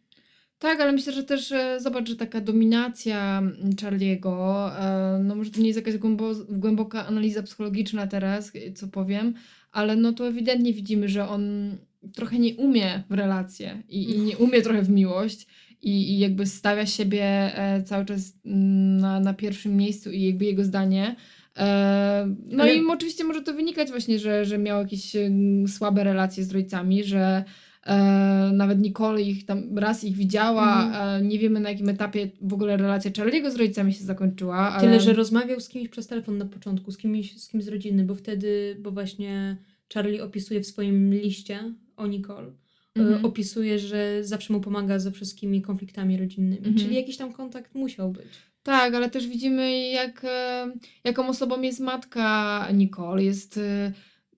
Tak, ale myślę, że też e, zobacz, że taka dominacja Charliego, e, no może to nie jest jakaś głębo, głęboka analiza psychologiczna teraz, co powiem, ale no to ewidentnie widzimy, że on trochę nie umie w relacje i, i nie umie trochę w miłość i, i jakby stawia siebie e, cały czas mm, na, na pierwszym miejscu i jakby jego zdanie. E, no Ale- i oczywiście może to wynikać właśnie, że, że miał jakieś mm, słabe relacje z rodzicami, że E, nawet Nicole ich tam raz ich widziała. Mhm. E, nie wiemy na jakim etapie w ogóle relacja Charlie'ego z rodzicami się zakończyła. Ale... Tyle, że rozmawiał z kimś przez telefon na początku, z kimś, z kimś z rodziny, bo wtedy, bo właśnie Charlie opisuje w swoim liście o Nicole, Mhm. e, opisuje, że zawsze mu pomaga ze wszystkimi konfliktami rodzinnymi, Mhm. czyli jakiś tam kontakt musiał być. Tak, ale też widzimy, jak, e, jaką osobą jest matka Nicole. Jest.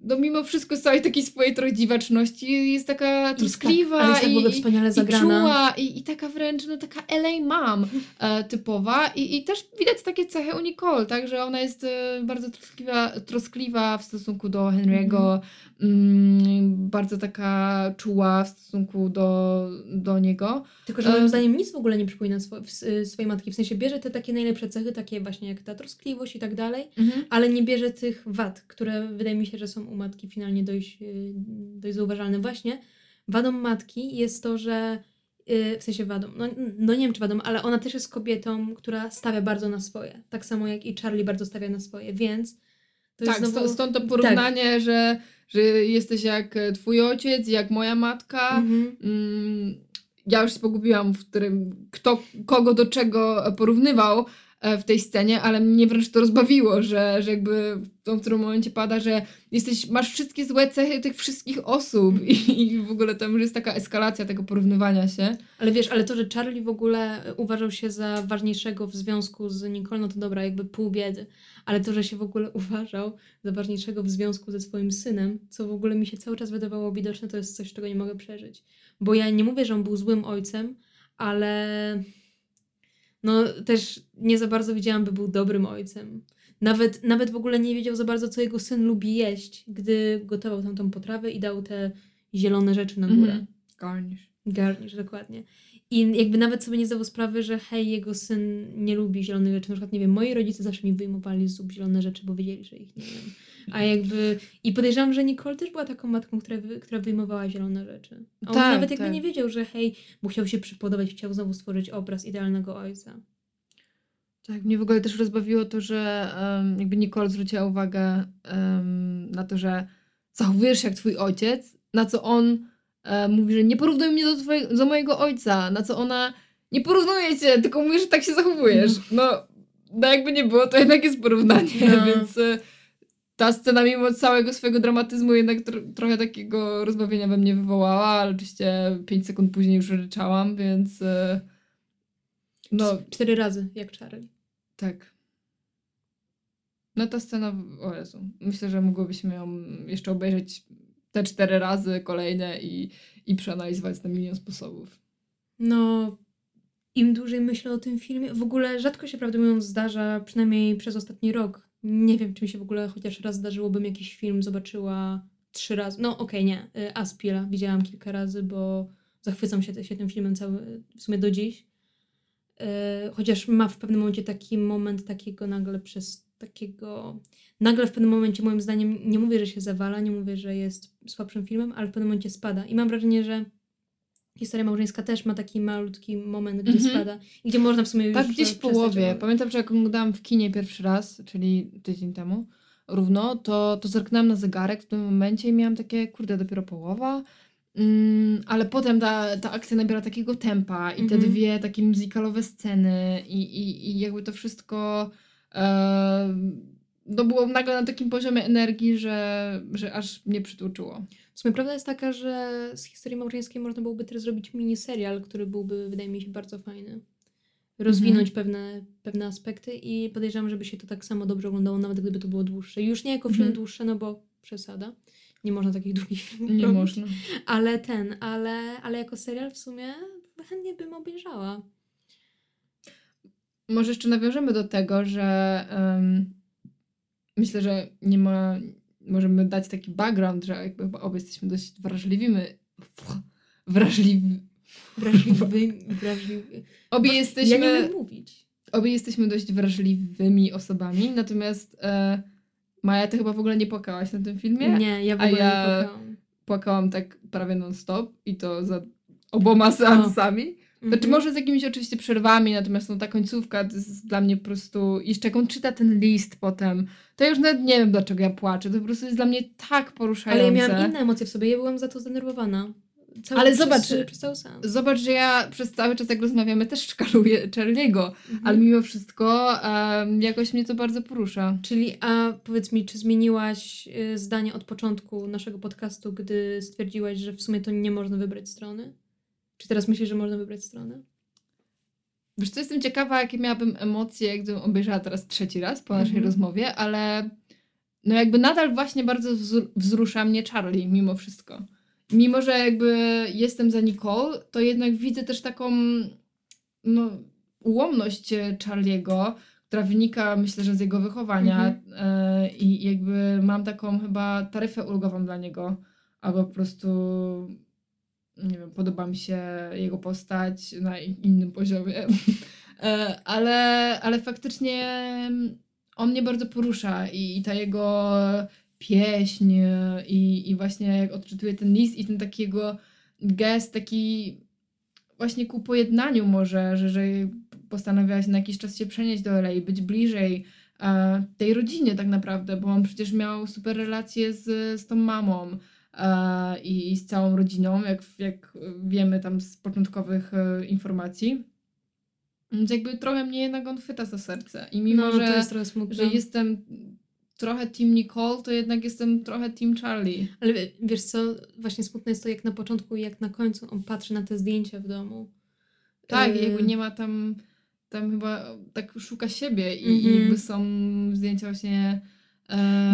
E, No mimo wszystko z całej takiej swojej trochę dziwaczności jest taka troskliwa ale jest tak i, wspaniale i zagrana. czuła i, i taka wręcz no taka LA mom e, typowa I, i też widać takie cechy u Nicole, tak, że ona jest e, bardzo troskliwa, troskliwa w stosunku do Henry'ego, mm, bardzo taka czuła w stosunku do, do niego. Tylko, że moim Em. zdaniem nic w ogóle nie przypomina swo- swojej matki. W sensie bierze te takie najlepsze cechy, takie właśnie jak ta troskliwość i tak dalej, ale nie bierze tych wad, które wydaje mi się, że są u matki finalnie dość, yy, dość zauważalne. Właśnie wadą matki jest to, że Yy, w sensie wadą. No, no nie wiem, czy wadą, ale ona też jest kobietą, która stawia bardzo na swoje. Tak samo jak i Charlie bardzo stawia na swoje, więc to tak, znowu... stąd, to porównanie, że, że jesteś jak twój ojciec, jak moja matka. Mhm. Mm, ja już się pogubiłam, w którym kto kogo do czego porównywał e, w tej scenie, ale mnie wręcz to rozbawiło, że, że jakby w którym momencie pada, że jesteś, masz wszystkie złe cechy tych wszystkich osób i, i w ogóle tam już jest taka eskalacja tego porównywania się. Ale wiesz, ale to, że Charlie w ogóle uważał się za ważniejszego w związku z Nicole, no to dobra, jakby pół biedy. Ale to, że się w ogóle uważał za ważniejszego w związku ze swoim synem, co w ogóle mi się cały czas wydawało widoczne, to jest coś, czego nie mogę przeżyć. Bo ja nie mówię, że on był złym ojcem, ale no też nie za bardzo widziałam, by był dobrym ojcem. Nawet, nawet w ogóle nie wiedział za bardzo, co jego syn lubi jeść, gdy gotował tam tą potrawę i dał te zielone rzeczy na górę. Mhm. Garnish. Garnish, dokładnie. I jakby nawet sobie nie zdawał sprawy, że hej, jego syn nie lubi zielonych rzeczy. Na przykład, nie wiem, moi rodzice zawsze mi wyjmowali z zup zielone rzeczy, bo wiedzieli, że ich nie wiem. A jakby... I podejrzewam, że Nicole też była taką matką, która, wy, która wyjmowała zielone rzeczy. A on Tak, nawet jakby tak. nie wiedział, że hej, bo chciał się przypodobać, chciał znowu stworzyć obraz idealnego ojca. Tak, mnie w ogóle też rozbawiło to, że em, jakby Nicole zwróciła uwagę em, na to, że zachowujesz się jak twój ojciec, na co on e, mówi, że nie porównuj mnie do, twojego, do mojego ojca, na co ona nie porównuje cię, tylko mówi, że tak się zachowujesz. No, no jakby nie było, to jednak jest porównanie, No. więc e, ta scena mimo całego swojego dramatyzmu jednak tro- trochę takiego rozbawienia we mnie wywołała, ale oczywiście 5 sekund później już ryczałam, więc e, no Cztery razy, jak Charlie. tak. No ta scena, o Jezu, myślę, że mogłybyśmy ją jeszcze obejrzeć te cztery razy kolejne i, i przeanalizować na milion sposobów. No, im dłużej myślę o tym filmie, w ogóle rzadko się, prawdę mówiąc, zdarza, przynajmniej przez ostatni rok. Nie wiem, czy mi się w ogóle chociaż raz zdarzyło, bym jakiś film zobaczyła trzy razy. No, okej, nie. Y, Aspila widziałam kilka razy, bo zachwycam się, się tym filmem cały, w sumie do dziś. Y, Chociaż ma w pewnym momencie taki moment takiego nagle przez takiego... Nagle w pewnym momencie, moim zdaniem, nie mówię, że się zawala, nie mówię, że jest słabszym filmem, ale w pewnym momencie spada. I mam wrażenie, że Historia małżeńska też ma taki malutki moment, gdzie Mhm. spada i gdzie można w sumie już Tak gdzieś w połowie. Pamiętam, że jak oglądałam w kinie pierwszy raz, czyli tydzień temu, równo, to, to zerknęłam na zegarek w tym momencie i miałam takie, kurde, dopiero połowa. Mm, ale potem ta, ta akcja nabiera takiego tempa i te Mhm. dwie takie muzykalowe sceny i, i, i jakby to wszystko e, no było nagle na takim poziomie energii, że, że aż mnie przytłoczyło. W sumie prawda jest taka, że z historii małżeńskiej można byłoby też zrobić miniserial, który byłby, wydaje mi się, bardzo fajny. Rozwinąć Mhm. pewne, pewne aspekty i podejrzewam, żeby się to tak samo dobrze oglądało, nawet gdyby to było dłuższe. Już nie jako film Mhm. dłuższy, no bo przesada. Nie można takich długich filmów Nie robić. można. Ale ten, ale, ale jako serial w sumie chętnie bym obejrzała. Może jeszcze nawiążemy do tego, że em, myślę, że nie ma. Możemy dać taki background, że jakby chyba obie jesteśmy dość wrażliwymi. Wrażliwi. Wrażliwy, wrażliwy. Obie Ja nie jesteśmy, umiem mówić. obie jesteśmy dość wrażliwymi osobami, natomiast e, Maja, ty chyba w ogóle nie płakałaś na tym filmie? Nie, ja w ogóle ja- nie płakałam. Płakałam tak prawie non-stop i to za oboma seansami. Znaczy Mhm. może z jakimiś oczywiście przerwami, natomiast no, ta końcówka to jest dla mnie po prostu... Jeszcze jak on czyta ten list potem, to ja już nawet nie wiem dlaczego ja płaczę. To po prostu jest dla mnie tak poruszające. Ale ja miałam inne emocje w sobie, ja byłam za to zdenerwowana. Cały, Ale przez, zobacz, Przez. Zobacz, że ja przez cały czas jak rozmawiamy też szkaluję Charlie'ego, Mhm. ale mimo wszystko em, jakoś mnie to bardzo porusza. Czyli, a powiedz mi, czy zmieniłaś y, zdanie od początku naszego podcastu, gdy stwierdziłaś, że w sumie to nie można wybrać strony? Czy teraz myślisz, że można wybrać stronę? Wiesz co, jestem ciekawa, jakie miałabym emocje, gdybym obejrzała teraz trzeci raz po naszej Mhm. rozmowie, ale no jakby nadal właśnie bardzo wzru- wzrusza mnie Charlie mimo wszystko. Mimo, że jakby jestem za Nicole, to jednak widzę też taką no, ułomność e, Charliego, która wynika myślę, że z jego wychowania Mhm. e, i jakby mam taką chyba taryfę ulgową dla niego, albo po prostu nie wiem, podoba mi się jego postać na in- innym poziomie, E, ale, ale faktycznie on mnie bardzo porusza i, i ta jego pieśń i, i właśnie jak odczytuję ten list i ten takiego gest taki właśnie ku pojednaniu może, że, że postanowiła się na jakiś czas się przenieść do LA być bliżej e, tej rodzinie tak naprawdę, bo on przecież miał super relacje z, z tą mamą. e, i, i z całą rodziną, jak, jak wiemy tam z początkowych e, informacji. Więc jakby trochę mnie jednak on chwyta za serce. I mimo, no, że, jest że jestem trochę team Nicole, to jednak jestem trochę team Charlie. Ale wiesz co, właśnie smutne jest to jak na początku i jak na końcu on patrzy na te zdjęcia w domu. Tak, Yy, jakby nie ma tam, tam chyba tak szuka siebie i, i Mhm. jakby są zdjęcia właśnie...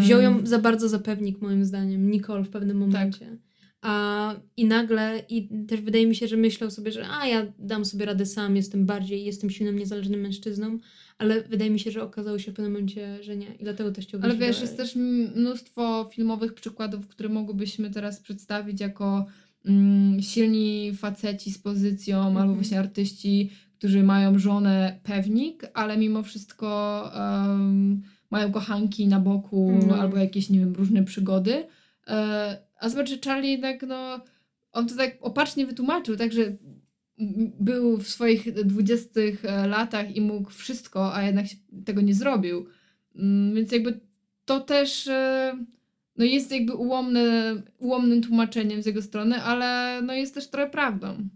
Wziął ją za bardzo za pewnik, moim zdaniem, Nicole w pewnym Tak. momencie. A i nagle, i też wydaje mi się, że myślał sobie, że a ja dam sobie radę sam, jestem bardziej, jestem silnym, niezależnym mężczyzną, ale wydaje mi się, że okazało się w pewnym momencie, że nie. I dlatego też chciał Ale wiesz, do jest też mnóstwo filmowych przykładów, które mogłybyśmy teraz przedstawić jako mm, silni faceci z pozycją, Mhm. albo właśnie artyści, którzy mają żonę pewnik, ale mimo wszystko em, mają kochanki na boku, No. albo jakieś, nie wiem, różne przygody. E, a zobacz, że Charlie jednak, no, on to tak opacznie wytłumaczył, także był w swoich dwudziestych e, latach i mógł wszystko, a jednak tego nie zrobił. Mm, Więc jakby to też e, no jest jakby ułomne, ułomnym tłumaczeniem z jego strony, ale no jest też trochę prawdą.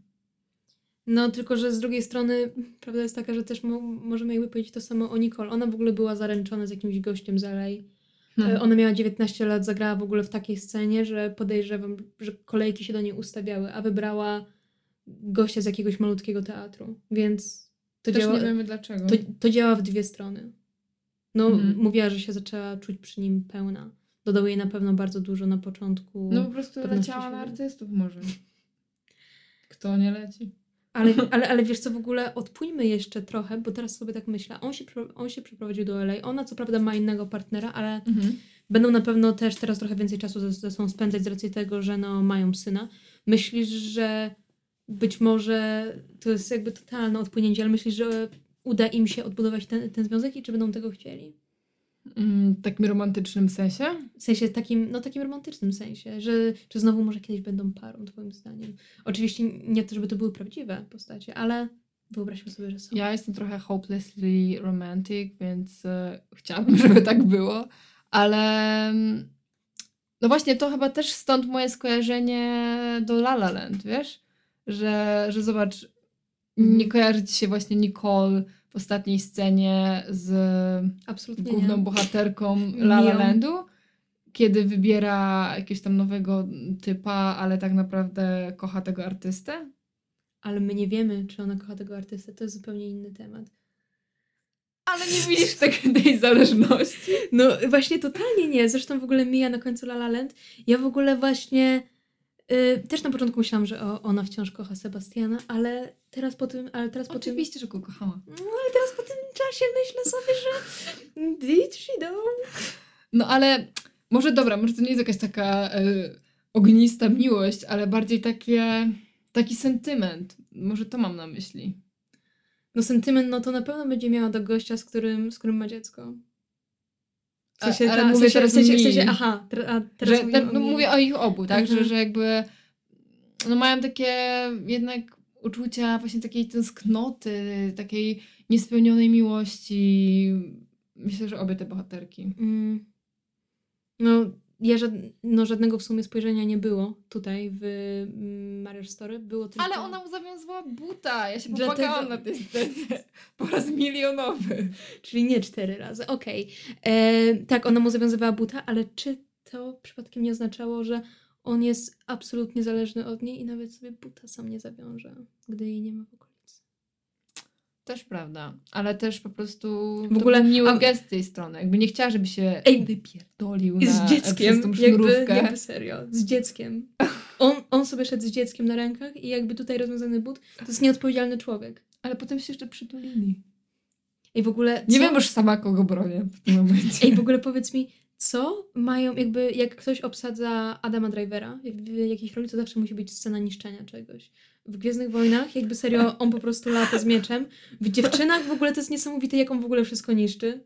No, tylko że z drugiej strony prawda jest taka, że też mo- możemy jakby powiedzieć to samo o Nicole. Ona w ogóle była zaręczona z jakimś gościem z LA. Hmm. E, Ona miała 19 lat, zagrała w ogóle w takiej scenie, że podejrzewam, że kolejki się do niej ustawiały, a wybrała gościa z jakiegoś malutkiego teatru. Więc to, Też działa, nie wiemy dlaczego. to, to działa w dwie strony. No, Mhm. mówiła, że się zaczęła czuć przy nim pełna. Dodał jej na pewno bardzo dużo na początku. No po prostu leciała na artystów może. Kto nie leci? Ale, ale, ale wiesz co, w ogóle odpójmy jeszcze trochę, bo teraz sobie tak myślę. On się, on się przeprowadził do LA. Ona co prawda ma innego partnera, ale Mhm. będą na pewno też teraz trochę więcej czasu ze, ze sobą spędzać z racji tego, że no, mają syna. Myślisz, że być może to jest jakby totalne odpłynięcie, ale myślisz, że uda im się odbudować ten, ten związek i czy będą tego chcieli? Mm, takim romantycznym sensie? W sensie takim, no takim romantycznym sensie, że czy znowu może kiedyś będą parą, twoim zdaniem? Oczywiście nie to, żeby to były prawdziwe postacie, ale wyobraźmy sobie, że są. Ja jestem trochę hopelessly romantic, więc e, chciałabym, żeby tak było, ale mm, no właśnie to chyba też stąd moje skojarzenie do La La Land, wiesz? Że, że zobacz, Mhm. nie kojarzy ci się właśnie Nicole w ostatniej scenie z Absolutnie główną nie. bohaterką La La. Landu, kiedy wybiera jakiegoś tam nowego typa, ale tak naprawdę kocha tego artystę? Ale my nie wiemy, czy ona kocha tego artystę. To jest zupełnie inny temat. Ale nie widzisz tej, tej zależności. No właśnie totalnie nie. Zresztą w ogóle Mia na końcu La La Land. Ja w ogóle właśnie y, też na początku myślałam, że o, ona wciąż kocha Sebastiana, ale teraz po tym, ale teraz po tym, Oczywiście, że go kochała. no ale teraz po tym czasie myślę sobie, że did she do? No ale może dobra, może to nie jest jakaś taka e, ognista miłość, ale bardziej takie, taki sentyment. Może to mam na myśli. No sentyment, no to na pewno będzie miała do gościa, z którym, z którym ma dziecko. W A- sensie, mówię w sensie, teraz w sensie, w sensie aha, a teraz Że, mówimy tak, o no, mówię o ich obu, tak? Że, Mhm. że jakby no, mają takie jednak uczucia właśnie takiej tęsknoty, takiej niespełnionej miłości. Myślę, że obie te bohaterki. Mm. No, ja żad, no, żadnego w sumie spojrzenia nie było tutaj w mm, Marriage Story. Było tylko... Ale ona mu zawiązała buta. Ja się Dlatego- popłakałam na tej scenie. Po raz milionowy. Czyli nie cztery razy, okej. E, Tak, ona mu zawiązywała buta, ale czy to przypadkiem nie oznaczało, że on jest absolutnie zależny od niej i nawet sobie buta sam nie zawiąże, gdy jej nie ma w okolicy? Też prawda, ale też po prostu W ogóle- miły a- gest z tej strony. Jakby nie chciała, żeby się Ej, wypierdolił I na, z dzieckiem, przez tą jakby, sznurówkę. jakby serio, z dzieckiem. On, on sobie szedł z dzieckiem na rękach i jakby tutaj rozwiązany but, to jest nieodpowiedzialny człowiek. Ale potem się jeszcze przytulili. I w ogóle... Nie co- wiem już sama, kogo bronię w tym momencie. Ej, w ogóle powiedz mi, co mają, jakby jak ktoś obsadza Adama Drivera w jakiejś roli, to zawsze musi być scena niszczenia czegoś. W Gwiezdnych Wojnach jakby serio on po prostu lata z mieczem. W Dziewczynach w ogóle to jest niesamowite, jak on w ogóle wszystko niszczy.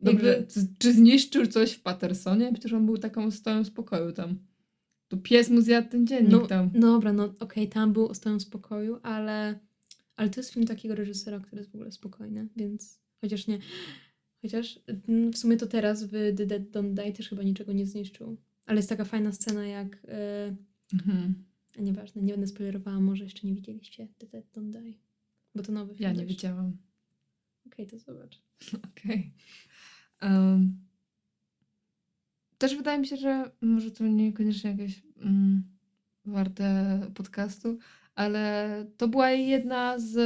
Dobrze, jakby- czy zniszczył coś w Pattersonie? Przecież on był taką stoją spokoju tam. To pies mu zjadł ten dziennik No, tam. no dobra, no okej, tam był Ostoją Spokoju, ale, ale to jest film takiego reżysera, który jest w ogóle spokojny, więc chociaż nie. Chociaż mm, w sumie to teraz w The Dead Don't Die też chyba niczego nie zniszczył. Ale jest taka fajna scena, jak. e, Mhm. Nieważne, nie będę spoilerowała, może jeszcze nie widzieliście The Dead Don't Die. Bo to nowy film. Ja nie dość. wiedziałam. Okej, to zobacz. Okej. Em, też wydaje mi się, że może to niekoniecznie jakieś mm, warte podcastu, ale to była jedna z.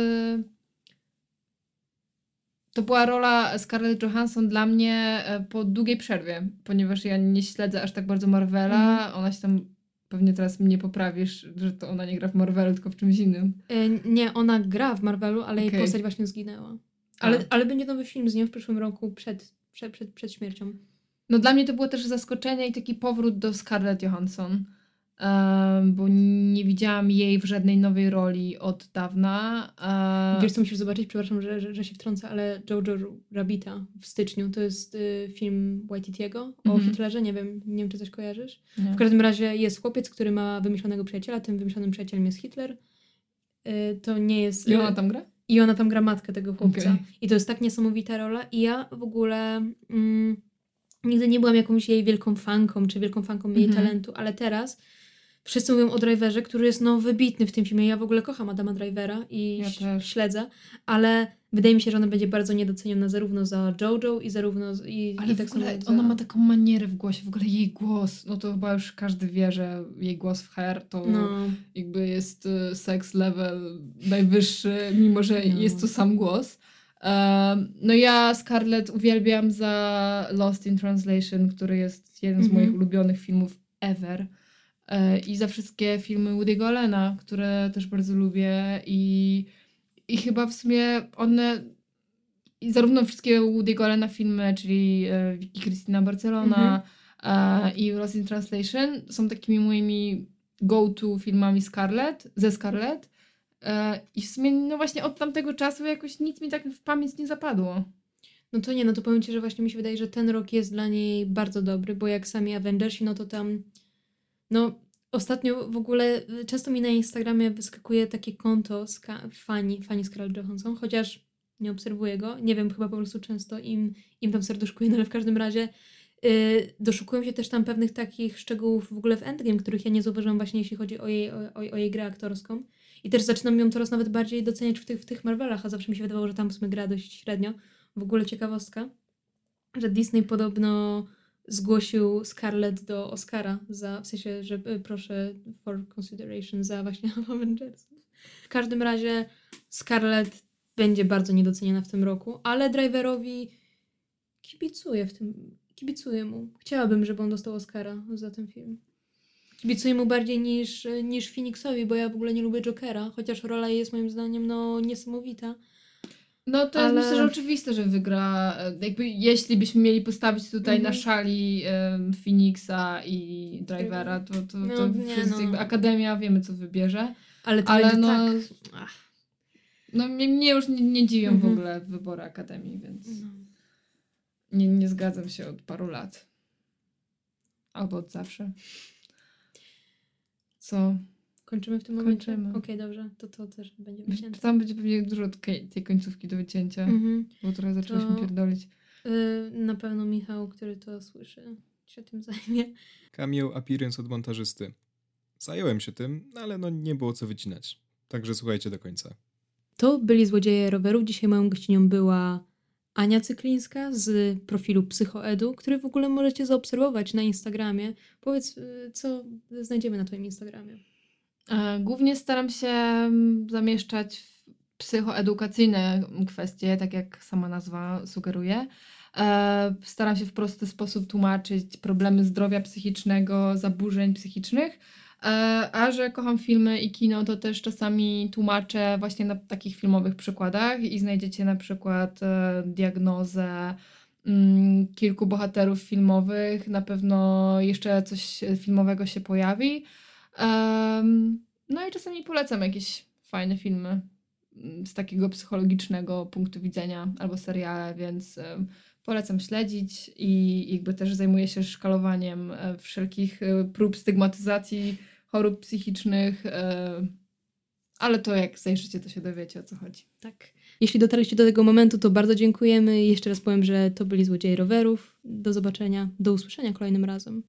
To była rola Scarlett Johansson dla mnie e, po długiej przerwie, ponieważ ja nie śledzę aż tak bardzo Marvela. Mhm. Ona się tam. Pewnie teraz mnie poprawisz, że to ona nie gra w Marvelu, tylko w czymś innym. E, nie, ona gra w Marvelu, ale jej Okej. postać właśnie zginęła. A. Ale, ale będzie nowy film z nią w przyszłym roku przed, przed, przed, przed śmiercią. No dla mnie to było też zaskoczenie i taki powrót do Scarlett Johansson, bo nie widziałam jej w żadnej nowej roli od dawna. Wiesz, co musisz zobaczyć? Przepraszam, że, że, że się wtrącę, ale Jojo Rabbita w styczniu to jest y, film Waititiego o Mhm. Hitlerze. Nie wiem, nie wiem, czy coś kojarzysz. nie. W każdym razie jest chłopiec, który ma wymyślonego przyjaciela. Tym wymyślonym przyjacielem jest Hitler. Y, to nie jest. I ona tam gra? I ona tam gra matkę tego chłopca. Okej. I to jest tak niesamowita rola. I ja w ogóle mm, nigdy nie byłam jakąś jej wielką fanką, czy wielką fanką jej Mhm. talentu, ale teraz wszyscy mówią o Driverze, który jest no wybitny w tym filmie. Ja w ogóle kocham Adama Drivera i Ja śledzę, ale wydaje mi się, że ona będzie bardzo niedoceniona zarówno za Jojo i zarówno z, i, Ale i tak samo za... ona ma taką manierę w głosie, w ogóle jej głos, no to chyba już każdy wie, że jej głos w Hair to No, jakby jest y, sex level najwyższy, mimo że No. jest to sam głos. Um, no ja Scarlett uwielbiam za Lost in Translation, który jest jeden z Mhm. moich ulubionych filmów ever. E, I za wszystkie filmy Woody'ego Allena, które też bardzo lubię i, i chyba w sumie one i zarówno wszystkie Woody'ego Allena filmy, czyli e, Vicky Cristina Barcelona e, i Lost in Translation są takimi moimi go-to filmami Scarlett, ze Scarlett. I w sumie, no właśnie od tamtego czasu jakoś nic mi tak w pamięć nie zapadło. no to nie, no to powiem Ci, że właśnie mi się wydaje, że ten rok jest dla niej bardzo dobry, bo jak sami Avengersi, no to tam no ostatnio w ogóle y, często mi na Instagramie wyskakuje takie konto ska- fani, fani Scarlett Johansson, chociaż nie obserwuję go, nie wiem, chyba po prostu często im, im tam serduszkuję, no ale w każdym razie y, doszukują się też tam pewnych takich szczegółów w ogóle w Endgame, których ja nie zauważyłam właśnie jeśli chodzi o jej, o, o, o jej grę aktorską. I też zaczynam ją coraz nawet bardziej doceniać w tych, w tych Marvelach, a zawsze mi się wydawało, że tam w sumie gra dość średnio. W ogóle ciekawostka, że Disney podobno zgłosił Scarlett do Oscara za, w sensie, że y, proszę for consideration za właśnie Avengers. W każdym razie Scarlett będzie bardzo niedoceniona w tym roku, ale Driverowi kibicuję w tym, kibicuję mu. Chciałabym, żeby on dostał Oscara za ten film. Kibicuję mu bardziej niż, niż Phoenixowi, bo ja w ogóle nie lubię Jokera, chociaż rola jest moim zdaniem no niesamowita. No to Ale- jest myślę, że oczywiste, że wygra. e, Jakby jeśli byśmy mieli postawić tutaj na Mhm. szali em, Phoenixa i Drivera, to, to, No, to nie, wszyscy, no. jakby Akademia wiemy, co wybierze. Ale to Ale będzie no, tak... Ach, no mnie, mnie już nie, nie dziwią w Mhm. ogóle wybory Akademii, więc no. nie, nie zgadzam się od paru lat. Albo od zawsze. Co? Kończymy w tym momencie? Kończymy. Okej, dobrze. To to też będzie wycięte. Tam będzie pewnie dużo tej, tej końcówki do wycięcia, Mhm. bo trochę zaczęliśmy To- pierdolić. Y, na pewno Michał, który to słyszy, się tym zajmie. Cameo appearance od montażysty. Zająłem się tym, ale no nie było co wycinać. Także słuchajcie do końca. To byli Złodzieje Rowerów. Dzisiaj moją gościnią była Ania Cyklińska z profilu Psychoedu, który w ogóle możecie zaobserwować na Instagramie. Powiedz, y, co znajdziemy na twoim Instagramie. E, Głównie staram się mm, zamieszczać w psychoedukacyjne kwestie, tak jak sama nazwa sugeruje. E, Staram się w prosty sposób tłumaczyć problemy zdrowia psychicznego, zaburzeń psychicznych. E, A że kocham filmy i kino, to też czasami tłumaczę właśnie na takich filmowych przykładach i znajdziecie na przykład diagnozę mm, kilku bohaterów filmowych. Na pewno jeszcze coś filmowego się pojawi. Em, no i czasami polecam jakieś fajne filmy mm, z takiego psychologicznego punktu widzenia albo seriale, więc em, Polecam śledzić i jakby też zajmuję się szkalowaniem e, wszelkich e, prób stygmatyzacji chorób psychicznych, e, ale to jak zajrzycie, to się dowiecie o co chodzi. Tak. Jeśli dotarliście do tego momentu, to bardzo dziękujemy. Jeszcze raz powiem, że to byli Złodzieje Rowerów. Do zobaczenia, do usłyszenia kolejnym razem.